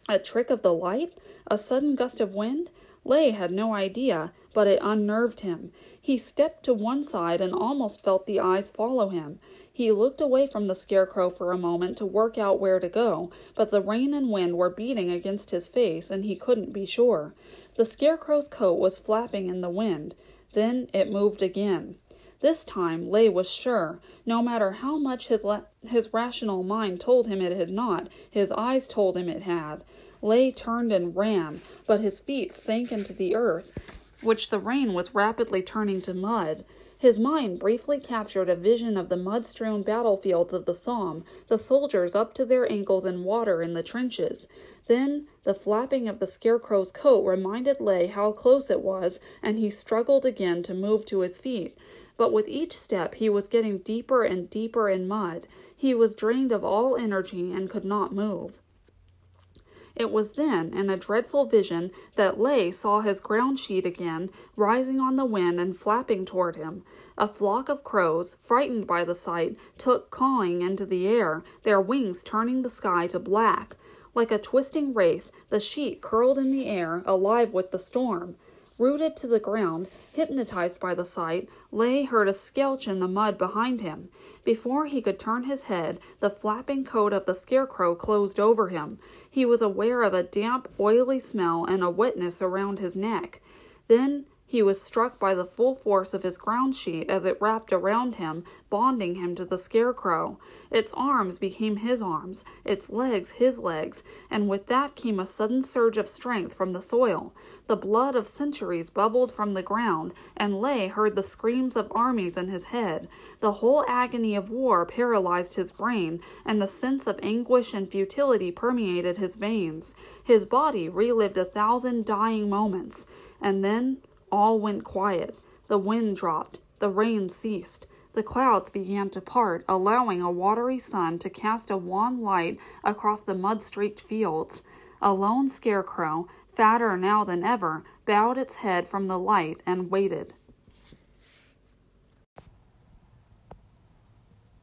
A trick of the light? A sudden gust of wind? Lay had no idea, but it unnerved him. He stepped to one side and almost felt the eyes follow him. He looked away from the scarecrow for a moment to work out where to go, but the rain and wind were beating against his face and he couldn't be sure. The scarecrow's coat was flapping in the wind. Then it moved again. This time Lay was sure. No matter how much his, la- his rational mind told him it had not, his eyes told him it had. Lay turned and ran, but his feet sank into the earth, which the rain was rapidly turning to mud. His mind briefly captured a vision of the mud strewn battlefields of the Somme, the soldiers up to their ankles in water in the trenches. Then the flapping of the scarecrow's coat reminded Lay how close it was, and he struggled again to move to his feet. But with each step he was getting deeper and deeper in mud. He was drained of all energy and could not move. It was then, in a dreadful vision, that Lay saw his ground sheet again, rising on the wind and flapping toward him. A flock of crows, frightened by the sight, took cawing into the air, their wings turning the sky to black. Like a twisting wraith, the sheet curled in the air, alive with the storm. Rooted to the ground, hypnotized by the sight, Lay heard a skelch in the mud behind him. Before he could turn his head, the flapping coat of the scarecrow closed over him. He was aware of a damp, oily smell and a wetness around his neck. Then He was struck by the full force of his ground sheet as it wrapped around him, bonding him to the scarecrow. Its arms became his arms, its legs his legs, and with that came a sudden surge of strength from the soil. The blood of centuries bubbled from the ground, and Lay heard the screams of armies in his head. The whole agony of war paralyzed his brain, and the sense of anguish and futility permeated his veins. His body relived a thousand dying moments, and then all went quiet. The wind dropped. The rain ceased. The clouds began to part, allowing a watery sun to cast a wan light across the mud streaked fields. A lone scarecrow, fatter now than ever, bowed its head from the light and waited.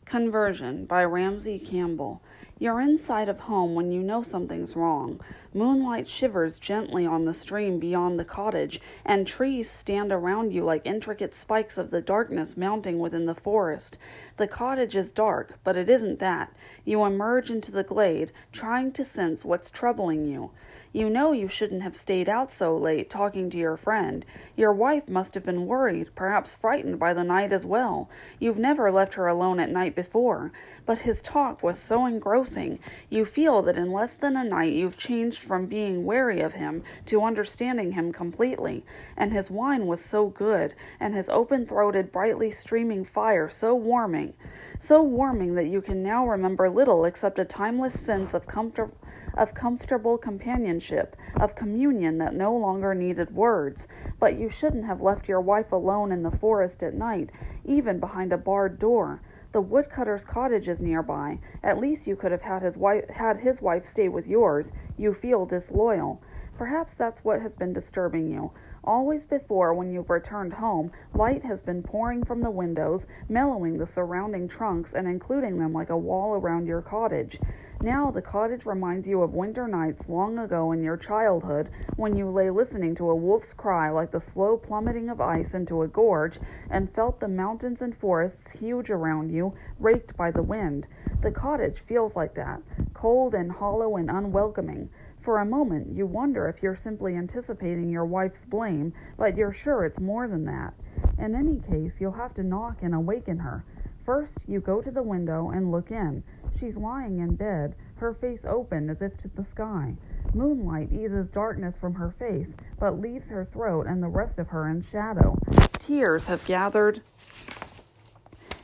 Conversion by Ramsey Campbell. You're inside of home when you know something's wrong. Moonlight shivers gently on the stream beyond the cottage, and trees stand around you like intricate spikes of the darkness mounting within the forest. The cottage is dark, but it isn't that. You emerge into the glade, trying to sense what's troubling you. You know you shouldn't have stayed out so late talking to your friend. Your wife must have been worried, perhaps frightened by the night as well. You've never left her alone at night before. But his talk was so engrossing. You feel that in less than a night you've changed from being wary of him to understanding him completely. And his wine was so good, and his open throated, brightly streaming fire so warming. So warming that you can now remember little except a timeless sense of comfort of comfortable companionship, of communion that no longer needed words. But you shouldn't have left your wife alone in the forest at night, even behind a barred door. The woodcutter's cottage is nearby. At least you could have had his wife had his wife stay with yours. You feel disloyal. Perhaps that's what has been disturbing you. Always before, when you've returned home, light has been pouring from the windows, mellowing the surrounding trunks and including them like a wall around your cottage. Now the cottage reminds you of winter nights long ago in your childhood when you lay listening to a wolf's cry like the slow plummeting of ice into a gorge and felt the mountains and forests huge around you, raked by the wind. The cottage feels like that, cold and hollow and unwelcoming. For a moment you wonder if you're simply anticipating your wife's blame, but you're sure it's more than that. In any case, you'll have to knock and awaken her. First, you go to the window and look in. She's lying in bed, her face open as if to the sky. Moonlight eases darkness from her face, but leaves her throat and the rest of her in shadow. Tears have gathered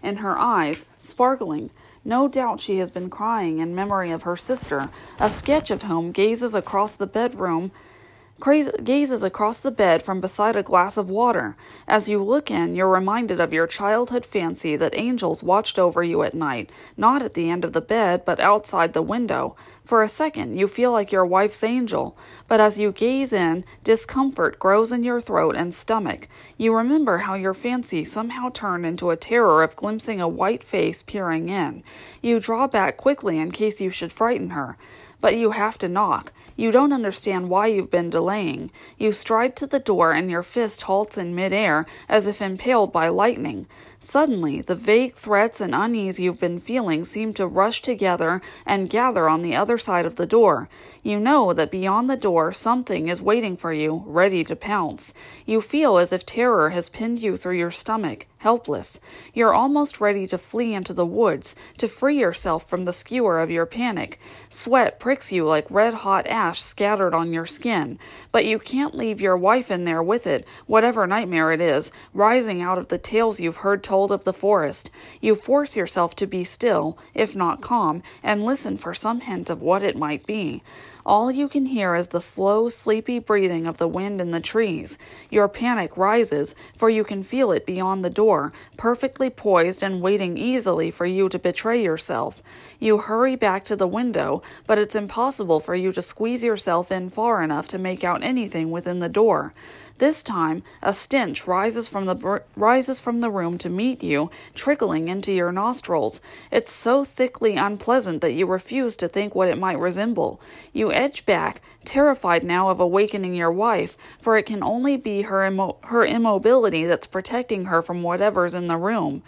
in her eyes, sparkling. No doubt she has been crying in memory of her sister, a sketch of whom gazes across the bedroom gazes across the bed from beside a glass of water. As you look in, you're reminded of your childhood fancy that angels watched over you at night, not at the end of the bed, but outside the window. For a second, you feel like your wife's angel, but as you gaze in, discomfort grows in your throat and stomach. You remember how your fancy somehow turned into a terror of glimpsing a white face peering in. You draw back quickly in case you should frighten her. But you have to knock. You don't understand why you've been delaying. You stride to the door and your fist halts in midair as if impaled by lightning. Suddenly, the vague threats and unease you've been feeling seem to rush together and gather on the other side of the door. You know that beyond the door something is waiting for you, ready to pounce. You feel as if terror has pinned you through your stomach, helpless. You're almost ready to flee into the woods, to free yourself from the skewer of your panic. Sweat pricks you like red hot ash scattered on your skin, but you can't leave your wife in there with it, whatever nightmare it is, rising out of the tales you've heard told of the forest. You force yourself to be still, if not calm, and listen for some hint of what it might be. All you can hear is the slow, sleepy breathing of the wind in the trees. Your panic rises, for you can feel it beyond the door, perfectly poised and waiting easily for you to betray yourself. You hurry back to the window, but it's impossible for you to squeeze yourself in far enough to make out anything within the door. This time, a stench rises from the rises from the room to meet you, trickling into your nostrils. It's so thickly unpleasant that you refuse to think what it might resemble. You edge back, terrified now of awakening your wife, for it can only be her immo- her immobility that's protecting her from whatever's in the room.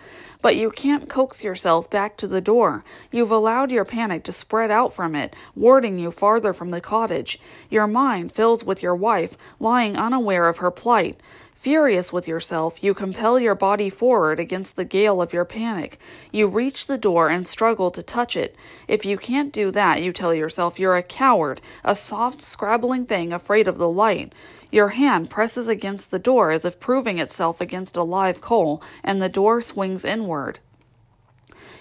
But you can't coax yourself back to the door. You've allowed your panic to spread out from it, warding you farther from the cottage. Your mind fills with your wife, lying unaware of her plight. Furious with yourself, you compel your body forward against the gale of your panic. You reach the door and struggle to touch it. If you can't do that, you tell yourself you're a coward, a soft, scrabbling thing afraid of the light. Your hand presses against the door as if proving itself against a live coal, and the door swings inward.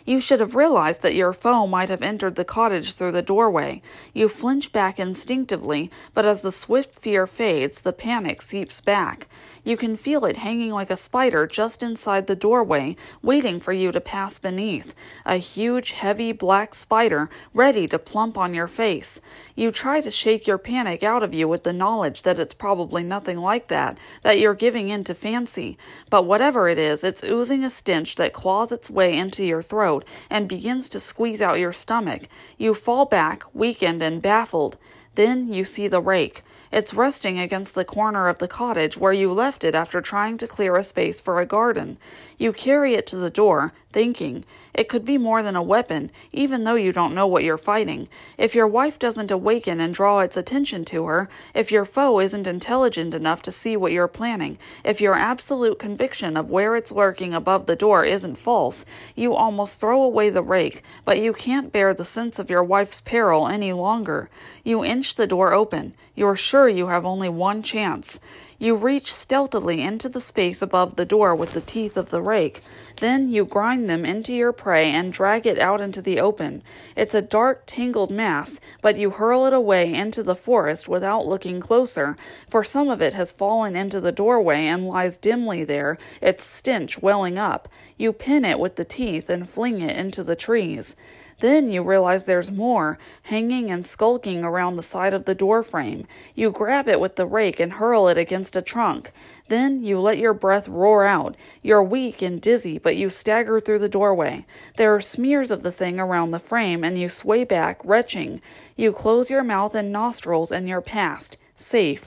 You should have realized that your foe might have entered the cottage through the doorway. You flinch back instinctively, but as the swift fear fades, the panic seeps back. You can feel it hanging like a spider just inside the doorway, waiting for you to pass beneath. A huge, heavy black spider, ready to plump on your face. You try to shake your panic out of you with the knowledge that it's probably nothing like that, that you're giving in to fancy. But whatever it is, it's oozing a stench that claws its way into your throat and begins to squeeze out your stomach. You fall back, weakened and baffled. Then you see the rake. It's resting against the corner of the cottage where you left it after trying to clear a space for a garden. You carry it to the door, thinking, it could be more than a weapon, even though you don't know what you're fighting. If your wife doesn't awaken and draw its attention to her, if your foe isn't intelligent enough to see what you're planning, if your absolute conviction of where it's lurking above the door isn't false, you almost throw away the rake, but you can't bear the sense of your wife's peril any longer. You inch the door open. You're sure you have only one chance. You reach stealthily into the space above the door with the teeth of the rake. Then you grind them into your prey and drag it out into the open. It's a dark, tangled mass, but you hurl it away into the forest without looking closer, for some of it has fallen into the doorway and lies dimly there, its stench welling up. You pin it with the teeth and fling it into the trees. Then you realize there's more, hanging and skulking around the side of the door frame. You grab it with the rake and hurl it against a trunk. Then you let your breath roar out. You're weak and dizzy, but you stagger through the doorway. There are smears of the thing around the frame, and you sway back, retching. You close your mouth and nostrils, and you're past. Safe.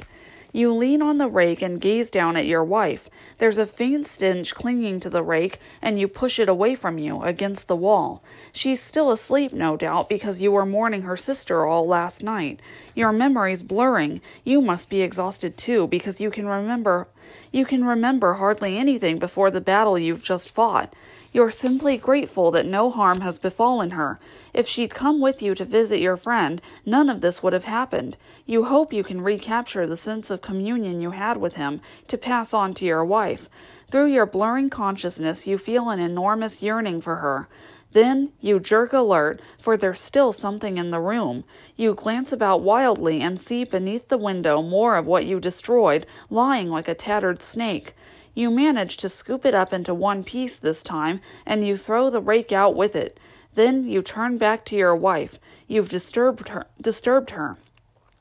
You lean on the rake and gaze down at your wife. There's a faint stench clinging to the rake, and you push it away from you, against the wall. She's still asleep, no doubt, because you were mourning her sister all last night. Your memory's blurring. You must be exhausted too, because you can remember you can remember hardly anything before the battle you've just fought. You're simply grateful that no harm has befallen her. If she'd come with you to visit your friend, none of this would have happened. You hope you can recapture the sense of communion you had with him to pass on to your wife. Through your blurring consciousness, you feel an enormous yearning for her. Then you jerk alert, for there's still something in the room. You glance about wildly and see beneath the window more of what you destroyed, lying like a tattered snake. You manage to scoop it up into one piece this time, and you throw the rake out with it. Then you turn back to your wife. You've disturbed her. Disturbed her.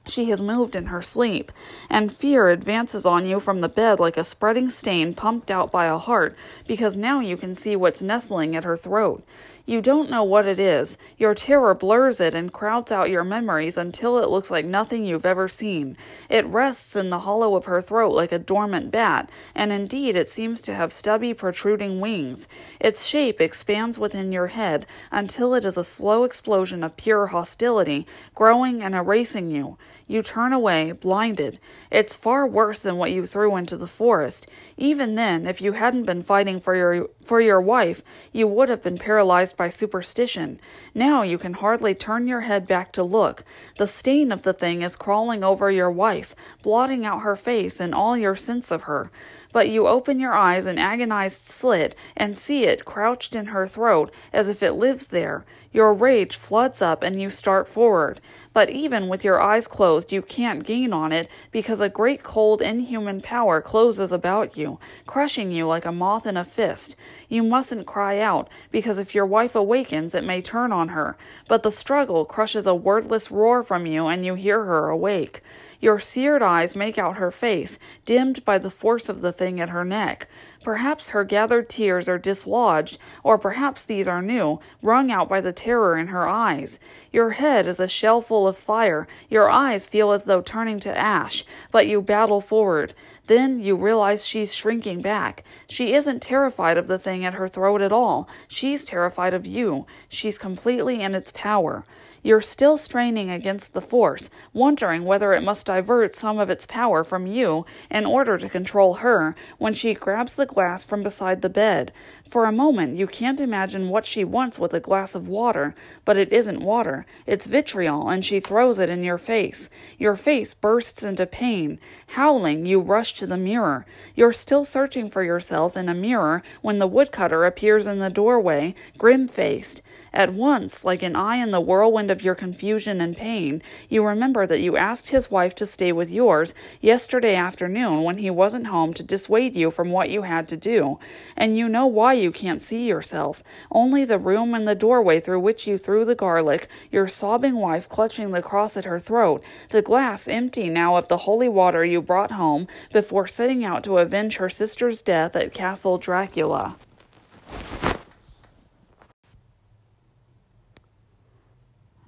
She has moved in her sleep, and fear advances on you from the bed like a spreading stain pumped out by a heart, because now you can see what's nestling at her throat. You don't know what it is. Your terror blurs it and crowds out your memories until it looks like nothing you've ever seen. It rests in the hollow of her throat like a dormant bat, and indeed it seems to have stubby, protruding wings. Its shape expands within your head until it is a slow explosion of pure hostility, growing and erasing you. You turn away, blinded. It's far worse than what you threw into the forest. Even then, if you hadn't been fighting for your for your wife, you would have been paralyzed by superstition. Now you can hardly turn your head back to look. The stain of the thing is crawling over your wife, blotting out her face and all your sense of her. But you open your eyes in agonized slit and see it crouched in her throat as if it lives there. Your rage floods up and you start forward. But even with your eyes closed, you can't gain on it because a great cold, inhuman power closes about you, crushing you like a moth in a fist. You mustn't cry out, because if your wife awakens, it may turn on her. But the struggle crushes a wordless roar from you, and you hear her awake. Your seared eyes make out her face, dimmed by the force of the thing at her neck. Perhaps her gathered tears are dislodged, or perhaps these are new, wrung out by the terror in her eyes. Your head is a shell full of fire, your eyes feel as though turning to ash, but you battle forward. Then you realize she's shrinking back. She isn't terrified of the thing at her throat at all. She's terrified of you. She's completely in its power. You're still straining against the force, wondering whether it must divert some of its power from you in order to control her when she grabs the glass from beside the bed. For a moment, you can't imagine what she wants with a glass of water, but it isn't water. It's vitriol, and she throws it in your face. Your face bursts into pain. Howling, you rush to the mirror. You're still searching for yourself in a mirror when the woodcutter appears in the doorway, grim faced. At once, like an eye in the whirlwind of your confusion and pain, you remember that you asked his wife to stay with yours yesterday afternoon when he wasn't home to dissuade you from what you had to do. And you know why you can't see yourself. Only the room and the doorway through which you threw the garlic, your sobbing wife clutching the cross at her throat, the glass empty now of the holy water you brought home before setting out to avenge her sister's death at Castle Dracula.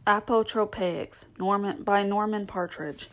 Apotropaics Norman, by Norman Partridge.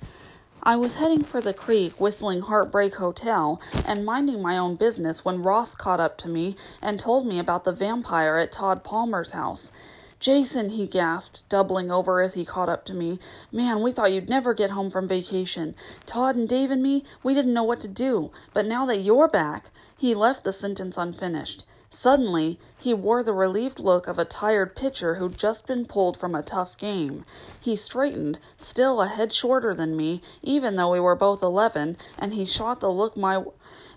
I was heading for the creek, whistling Heartbreak Hotel, and minding my own business when Ross caught up to me and told me about the vampire at Todd Palmer's house. Jason, he gasped, doubling over as he caught up to me. Man, we thought you'd never get home from vacation. Todd and Dave and me, we didn't know what to do. But now that you're back, he left the sentence unfinished. Suddenly, he wore the relieved look of a tired pitcher who'd just been pulled from a tough game. He straightened, still a head shorter than me, even though we were both eleven, and he shot the look my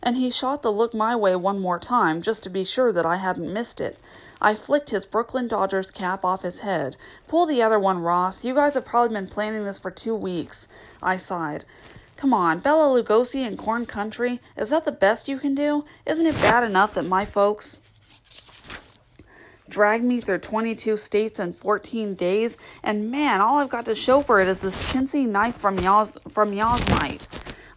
and he shot the look my way one more time, just to be sure that I hadn't missed it. I flicked his Brooklyn Dodgers cap off his head. Pull the other one, Ross. You guys have probably been planning this for two weeks. I sighed. Come on, Bela Lugosi and Corn Country, is that the best you can do? Isn't it bad enough that my folks dragged me through 22 states in 14 days, and man, all I've got to show for it is this chintzy knife from y'all's, from Yosemite.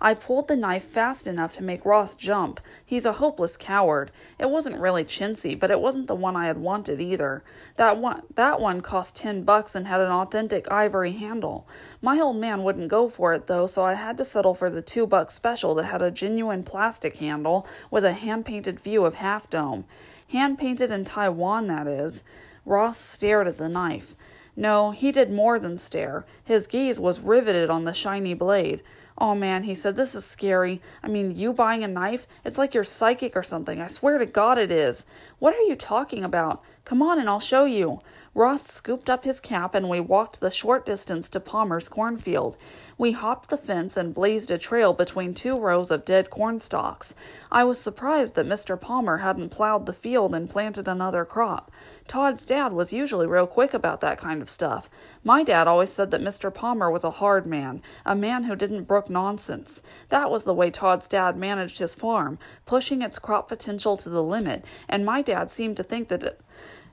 I pulled the knife fast enough to make Ross jump. He's a hopeless coward. It wasn't really chintzy, but it wasn't the one I had wanted either. That one that one cost ten bucks and had an authentic ivory handle. My old man wouldn't go for it though, so I had to settle for the two buck special that had a genuine plastic handle with a hand painted view of Half Dome. Hand painted in Taiwan, that is. Ross stared at the knife. No, he did more than stare. His gaze was riveted on the shiny blade. Oh man, he said, this is scary. I mean, you buying a knife? It's like you're psychic or something. I swear to God it is. What are you talking about? Come on and I'll show you. Ross scooped up his cap and we walked the short distance to Palmer's cornfield. We hopped the fence and blazed a trail between two rows of dead corn stalks. I was surprised that Mr. Palmer hadn't plowed the field and planted another crop. Todd's dad was usually real quick about that kind of stuff. My dad always said that Mr. Palmer was a hard man, a man who didn't brook nonsense. That was the way Todd's dad managed his farm, pushing its crop potential to the limit, and my dad seemed to think that it,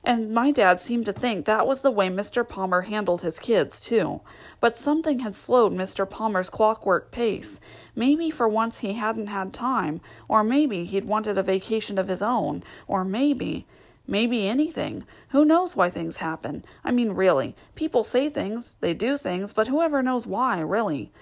and my dad seemed to think that was the way Mr. Palmer handled his kids, too. But something had slowed Mr. Palmer's clockwork pace. Maybe for once he hadn't had time, or maybe he'd wanted a vacation of his own, or maybe. Maybe anything. Who knows why things happen? I mean, really. People say things, they do things, but whoever knows why, really?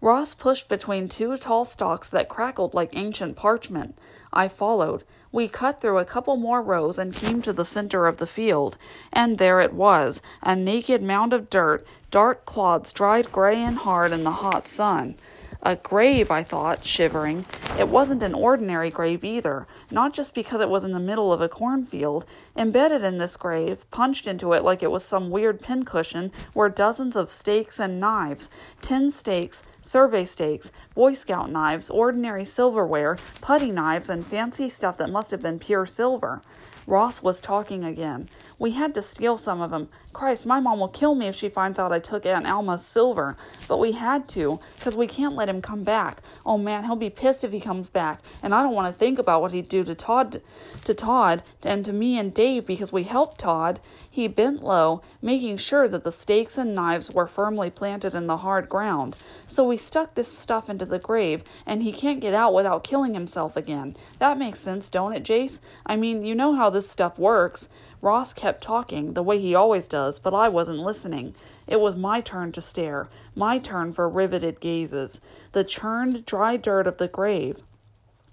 Ross pushed between two tall stalks that crackled like ancient parchment. I followed. We cut through a couple more rows and came to the center of the field, and there it was, a naked mound of dirt, dark clods dried gray and hard in the hot sun. A grave, I thought, shivering. It wasn't an ordinary grave either, not just because it was in the middle of a cornfield. Embedded in this grave, punched into it like it was some weird pincushion, were dozens of stakes and knives tin stakes, survey stakes, Boy Scout knives, ordinary silverware, putty knives, and fancy stuff that must have been pure silver. Ross was talking again. We had to steal some of them. Christ, my mom will kill me if she finds out I took Aunt Alma's silver. But we had to, because we can't let him come back. Oh man, he'll be pissed if he comes back. And I don't want to think about what he'd do to Todd, to Todd, and to me and Dave because we helped Todd. He bent low, making sure that the stakes and knives were firmly planted in the hard ground. So we stuck this stuff into the grave, and he can't get out without killing himself again. That makes sense, don't it, Jace? I mean, you know how this stuff works. Ross kept talking, the way he always does, but I wasn't listening. It was my turn to stare, my turn for riveted gazes. The churned, dry dirt of the grave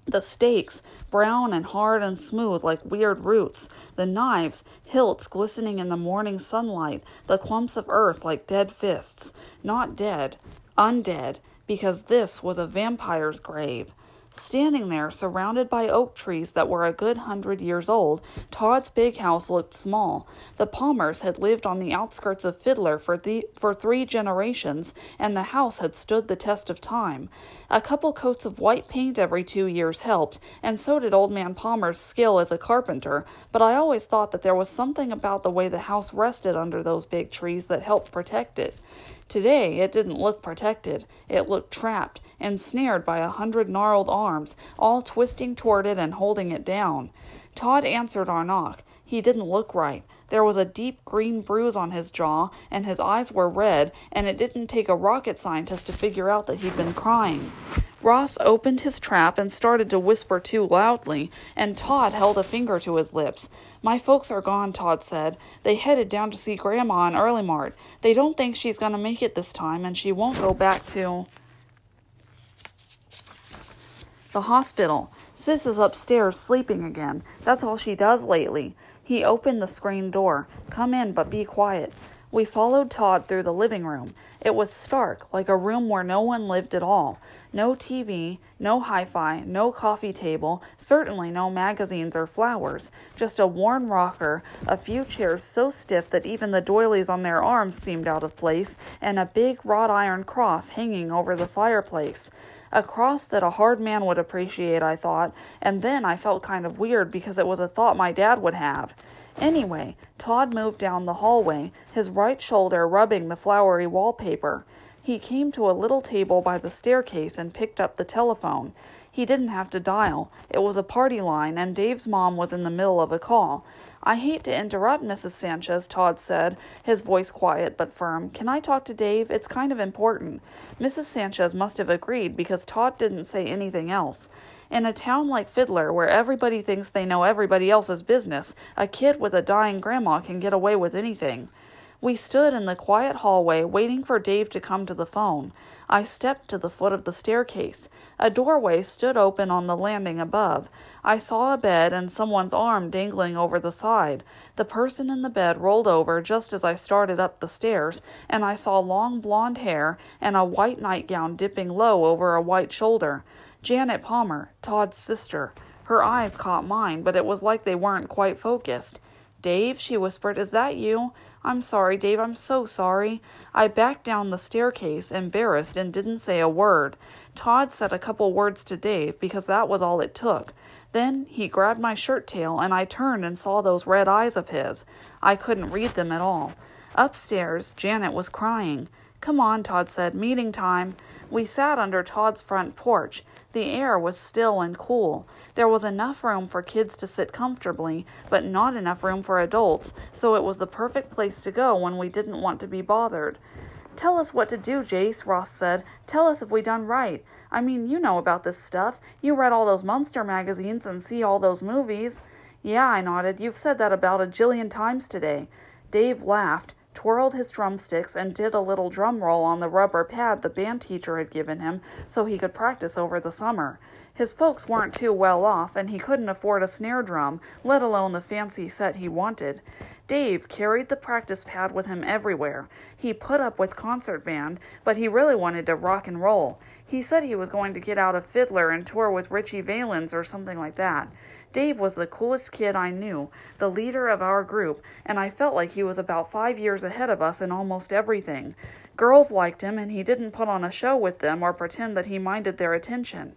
The stakes, brown and hard and smooth like weird roots. The knives, hilts glistening in the morning sunlight. The clumps of earth like dead fists. Not dead, undead, because this was a vampire's grave. Standing there, surrounded by oak trees that were a good hundred years old, Todd's big house looked small. The Palmers had lived on the outskirts of Fiddler for, the, for three generations, and the house had stood the test of time. A couple coats of white paint every two years helped, and so did Old Man Palmer's skill as a carpenter, but I always thought that there was something about the way the house rested under those big trees that helped protect it. Today it didn't look protected. It looked trapped, ensnared by a hundred gnarled arms, all twisting toward it and holding it down. Todd answered our knock. He didn't look right. There was a deep green bruise on his jaw, and his eyes were red, and it didn't take a rocket scientist to figure out that he'd been crying. Ross opened his trap and started to whisper too loudly, and Todd held a finger to his lips. My folks are gone, Todd said. They headed down to see Grandma in Earlimart. They don't think she's going to make it this time, and she won't go back to the hospital. Sis is upstairs sleeping again. That's all she does lately. He opened the screen door. Come in, but be quiet. We followed Todd through the living room. It was stark, like a room where no one lived at all. No TV, no hi fi, no coffee table, certainly no magazines or flowers. Just a worn rocker, a few chairs so stiff that even the doilies on their arms seemed out of place, and a big wrought iron cross hanging over the fireplace. A cross that a hard man would appreciate, I thought, and then I felt kind of weird because it was a thought my dad would have. Anyway, Todd moved down the hallway, his right shoulder rubbing the flowery wallpaper. He came to a little table by the staircase and picked up the telephone. He didn't have to dial. It was a party line, and Dave's mom was in the middle of a call. I hate to interrupt, Mrs. Sanchez, Todd said, his voice quiet but firm. Can I talk to Dave? It's kind of important. Mrs. Sanchez must have agreed because Todd didn't say anything else. In a town like Fiddler, where everybody thinks they know everybody else's business, a kid with a dying grandma can get away with anything. We stood in the quiet hallway waiting for Dave to come to the phone. I stepped to the foot of the staircase. A doorway stood open on the landing above. I saw a bed and someone's arm dangling over the side. The person in the bed rolled over just as I started up the stairs, and I saw long blonde hair and a white nightgown dipping low over a white shoulder. Janet Palmer, Todd's sister. Her eyes caught mine, but it was like they weren't quite focused. Dave, she whispered, is that you? I'm sorry, Dave, I'm so sorry. I backed down the staircase, embarrassed, and didn't say a word. Todd said a couple words to Dave because that was all it took. Then he grabbed my shirt tail, and I turned and saw those red eyes of his. I couldn't read them at all. Upstairs, Janet was crying. Come on, Todd said, meeting time. We sat under Todd's front porch. The air was still and cool. There was enough room for kids to sit comfortably, but not enough room for adults, so it was the perfect place to go when we didn't want to be bothered. Tell us what to do, Jace, Ross said. Tell us if we done right. I mean, you know about this stuff. You read all those monster magazines and see all those movies. Yeah, I nodded. You've said that about a jillion times today. Dave laughed twirled his drumsticks, and did a little drum roll on the rubber pad the band teacher had given him so he could practice over the summer. His folks weren't too well off, and he couldn't afford a snare drum, let alone the fancy set he wanted. Dave carried the practice pad with him everywhere. He put up with concert band, but he really wanted to rock and roll. He said he was going to get out of Fiddler and tour with Ritchie Valens or something like that. Dave was the coolest kid I knew, the leader of our group, and I felt like he was about five years ahead of us in almost everything. Girls liked him, and he didn't put on a show with them or pretend that he minded their attention.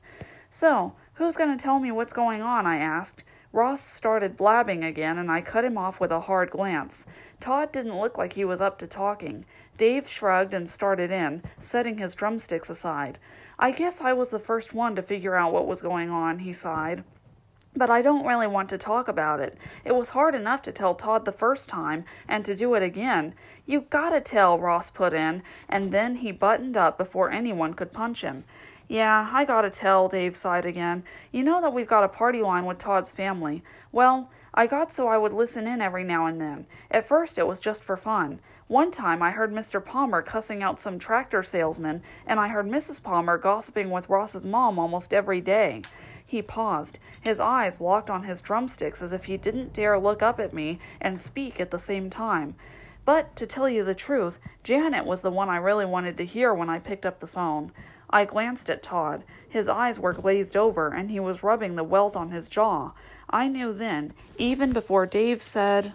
So, who's going to tell me what's going on? I asked. Ross started blabbing again, and I cut him off with a hard glance. Todd didn't look like he was up to talking. Dave shrugged and started in, setting his drumsticks aside. I guess I was the first one to figure out what was going on, he sighed. But I don't really want to talk about it. It was hard enough to tell Todd the first time, and to do it again. You gotta tell, Ross put in, and then he buttoned up before anyone could punch him. Yeah, I gotta tell, Dave sighed again. You know that we've got a party line with Todd's family. Well, I got so I would listen in every now and then. At first, it was just for fun. One time I heard Mr. Palmer cussing out some tractor salesman, and I heard Mrs. Palmer gossiping with Ross's mom almost every day. He paused, his eyes locked on his drumsticks as if he didn't dare look up at me and speak at the same time. But, to tell you the truth, Janet was the one I really wanted to hear when I picked up the phone. I glanced at Todd. His eyes were glazed over, and he was rubbing the welt on his jaw. I knew then, even before Dave said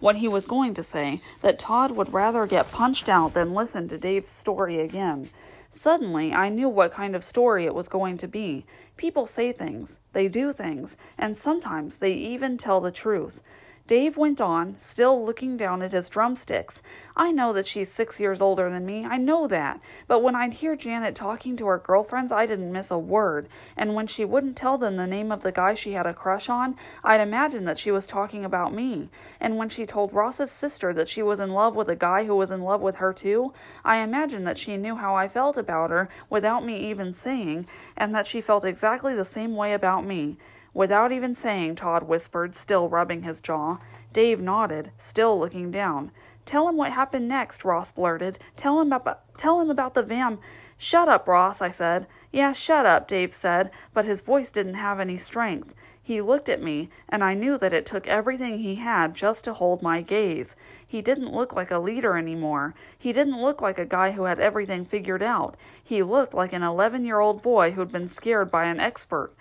what he was going to say, that Todd would rather get punched out than listen to Dave's story again. Suddenly, I knew what kind of story it was going to be. People say things, they do things, and sometimes they even tell the truth. Dave went on, still looking down at his drumsticks. I know that she's six years older than me, I know that, but when I'd hear Janet talking to her girlfriends, I didn't miss a word, and when she wouldn't tell them the name of the guy she had a crush on, I'd imagine that she was talking about me, and when she told Ross's sister that she was in love with a guy who was in love with her too, I imagined that she knew how I felt about her without me even saying, and that she felt exactly the same way about me. Without even saying, Todd whispered, still rubbing his jaw. Dave nodded, still looking down. Tell him what happened next, Ross blurted. Tell him about tell him about the vam. Shut up, Ross, I said. Yeah, shut up, Dave said, but his voice didn't have any strength. He looked at me, and I knew that it took everything he had just to hold my gaze. He didn't look like a leader anymore. He didn't look like a guy who had everything figured out. He looked like an 11 year old boy who'd been scared by an expert.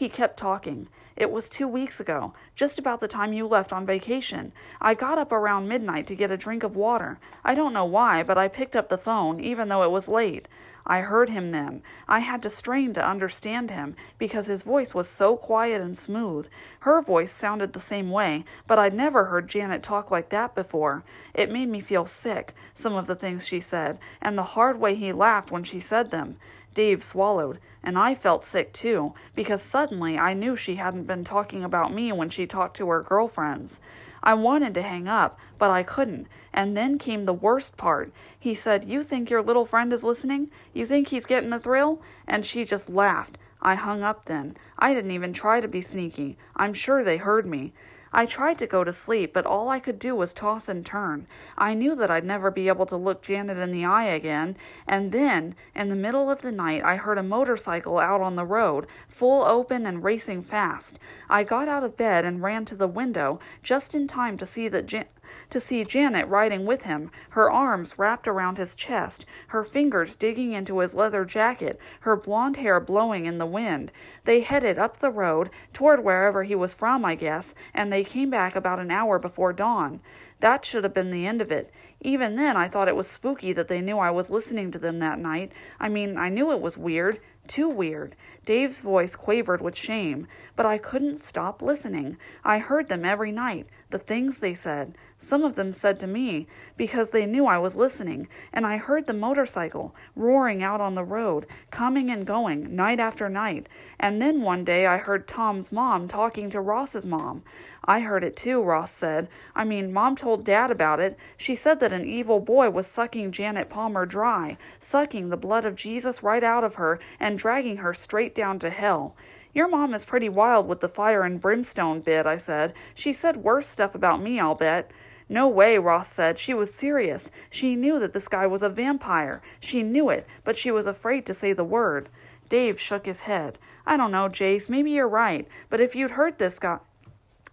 He kept talking. It was two weeks ago, just about the time you left on vacation. I got up around midnight to get a drink of water. I don't know why, but I picked up the phone, even though it was late. I heard him then. I had to strain to understand him, because his voice was so quiet and smooth. Her voice sounded the same way, but I'd never heard Janet talk like that before. It made me feel sick, some of the things she said, and the hard way he laughed when she said them. Dave swallowed, and I felt sick too, because suddenly I knew she hadn't been talking about me when she talked to her girlfriends. I wanted to hang up, but I couldn't. And then came the worst part. He said, You think your little friend is listening? You think he's getting a thrill? And she just laughed. I hung up then. I didn't even try to be sneaky. I'm sure they heard me. I tried to go to sleep, but all I could do was toss and turn. I knew that I'd never be able to look Janet in the eye again, and then, in the middle of the night, I heard a motorcycle out on the road, full open and racing fast. I got out of bed and ran to the window, just in time to see that Jan- to see Janet riding with him, her arms wrapped around his chest, her fingers digging into his leather jacket, her blonde hair blowing in the wind. They headed up the road, toward wherever he was from, I guess, and they came back about an hour before dawn. That should have been the end of it. Even then, I thought it was spooky that they knew I was listening to them that night. I mean, I knew it was weird. Too weird. Dave's voice quavered with shame, but I couldn't stop listening. I heard them every night, the things they said. Some of them said to me, because they knew I was listening, and I heard the motorcycle roaring out on the road, coming and going, night after night. And then one day I heard Tom's mom talking to Ross's mom. I heard it too, Ross said. I mean, Mom told Dad about it. She said that an evil boy was sucking Janet Palmer dry, sucking the blood of Jesus right out of her, and dragging her straight down to hell. Your mom is pretty wild with the fire and brimstone bit, I said. She said worse stuff about me, I'll bet. No way, Ross said. She was serious. She knew that this guy was a vampire. She knew it, but she was afraid to say the word. Dave shook his head. I don't know, Jace, maybe you're right, but if you'd heard this guy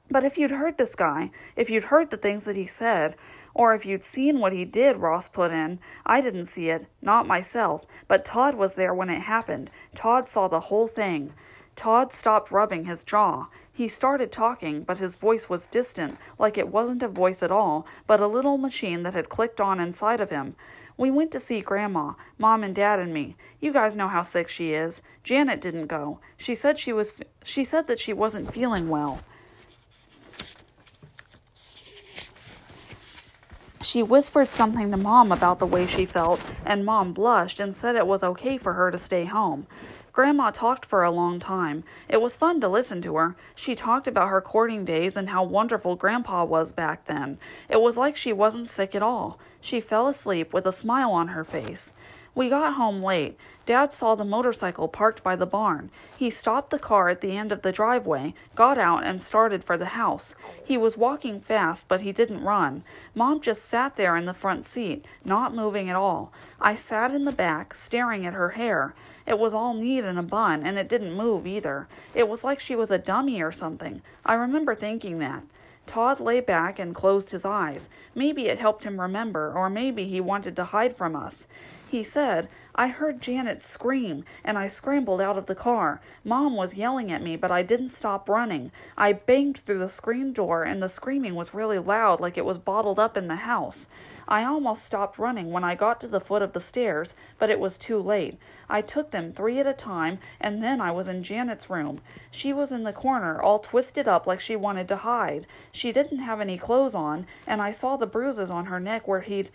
but if you'd heard this guy, if you'd heard the things that he said, or if you'd seen what he did, Ross put in. I didn't see it, not myself, but Todd was there when it happened. Todd saw the whole thing. Todd stopped rubbing his jaw. He started talking, but his voice was distant, like it wasn't a voice at all, but a little machine that had clicked on inside of him. We went to see Grandma, Mom and Dad and me. You guys know how sick she is. Janet didn't go. She said she was she said that she wasn't feeling well. She whispered something to Mom about the way she felt, and Mom blushed and said it was okay for her to stay home. Grandma talked for a long time. It was fun to listen to her. She talked about her courting days and how wonderful Grandpa was back then. It was like she wasn't sick at all. She fell asleep with a smile on her face. We got home late. Dad saw the motorcycle parked by the barn. He stopped the car at the end of the driveway, got out, and started for the house. He was walking fast, but he didn't run. Mom just sat there in the front seat, not moving at all. I sat in the back, staring at her hair. It was all neat in a bun, and it didn't move either. It was like she was a dummy or something. I remember thinking that. Todd lay back and closed his eyes. Maybe it helped him remember, or maybe he wanted to hide from us. He said, I heard Janet scream, and I scrambled out of the car. Mom was yelling at me, but I didn't stop running. I banged through the screen door, and the screaming was really loud, like it was bottled up in the house. I almost stopped running when I got to the foot of the stairs, but it was too late. I took them three at a time, and then I was in Janet's room. She was in the corner, all twisted up like she wanted to hide. She didn't have any clothes on, and I saw the bruises on her neck where he'd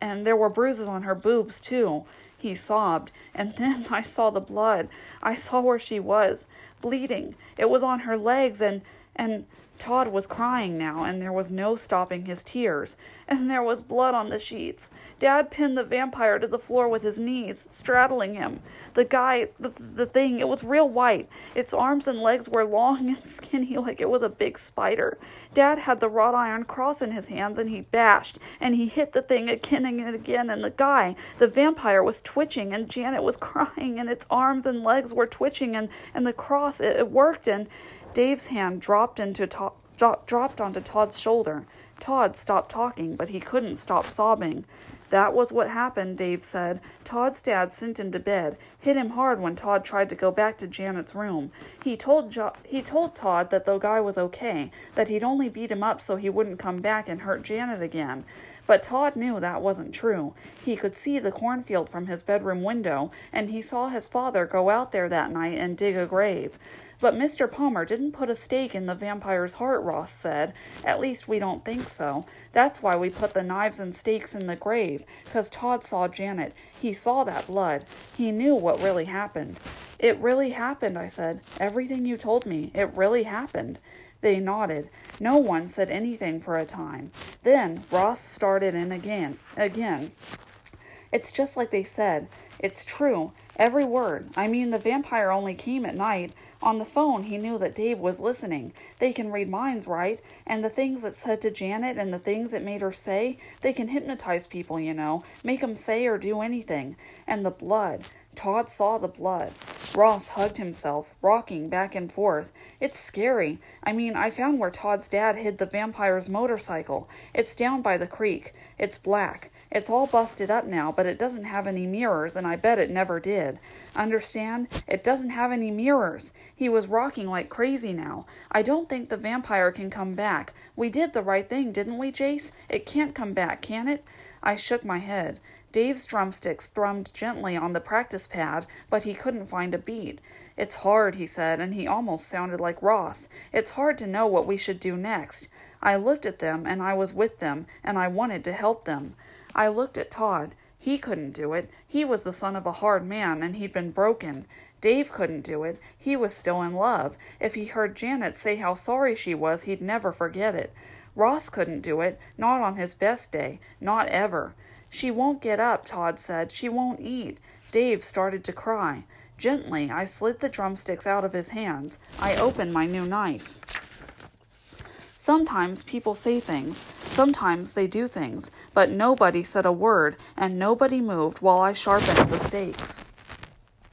and there were bruises on her boobs, too. He sobbed, and [laughs] then I saw the blood. I saw where she was, bleeding. It was on her legs, and, and Todd was crying now, and there was no stopping his tears, and there was blood on the sheets. Dad pinned the vampire to the floor with his knees, straddling him. The guy, the, the thing, it was real white. Its arms and legs were long and [laughs] skinny like it was a big spider. Dad had the wrought iron cross in his hands, and he bashed, and he hit the thing again and again, and the guy, the vampire, was twitching, and Janet was [laughs] crying, and its arms and legs were twitching, and, and the cross, it, it worked, and Dave's hand dropped into to- dropped onto Todd's shoulder. Todd stopped talking, but he couldn't stop sobbing. That was what happened, Dave said. Todd's dad sent him to bed, hit him hard when Todd tried to go back to Janet's room. He told jo- he told Todd that the guy was okay, that he'd only beat him up so he wouldn't come back and hurt Janet again. But Todd knew that wasn't true. He could see the cornfield from his bedroom window, and he saw his father go out there that night and dig a grave. But Mr. Palmer didn't put a stake in the vampire's heart, Ross said. At least we don't think so. That's why we put the knives and stakes in the grave, 'cause Todd saw Janet. He saw that blood. He knew what really happened. It really happened, I said. Everything you told me. It really happened. They nodded. No one said anything for a time. Then Ross started in again. Again. It's just like they said. It's true. Every word. I mean, the vampire only came at night. On the phone, he knew that Dave was listening. They can read minds, right? And the things it said to Janet and the things it made her say, they can hypnotize people, you know, make them say or do anything. And the blood. Todd saw the blood. Ross hugged himself, rocking back and forth. It's scary. I mean, I found where Todd's dad hid the vampire's motorcycle. It's down by the creek. It's black. It's all busted up now, but it doesn't have any mirrors, and I bet it never did. Understand? It doesn't have any mirrors. He was rocking like crazy now. I don't think the vampire can come back. We did the right thing, didn't we, Jace? It can't come back, can it? I shook my head. Dave's drumsticks thrummed gently on the practice pad, but he couldn't find a beat. It's hard, he said, and he almost sounded like Ross. It's hard to know what we should do next. I looked at them, and I was with them, and I wanted to help them. I looked at Todd. He couldn't do it. He was the son of a hard man, and he'd been broken. Dave couldn't do it. He was still in love. If he heard Janet say how sorry she was, he'd never forget it. Ross couldn't do it, not on his best day, not ever. She won't get up, Todd said. She won't eat. Dave started to cry. Gently, I slid the drumsticks out of his hands. I opened my new knife. Sometimes people say things, sometimes they do things, but nobody said a word and nobody moved while I sharpened the stakes.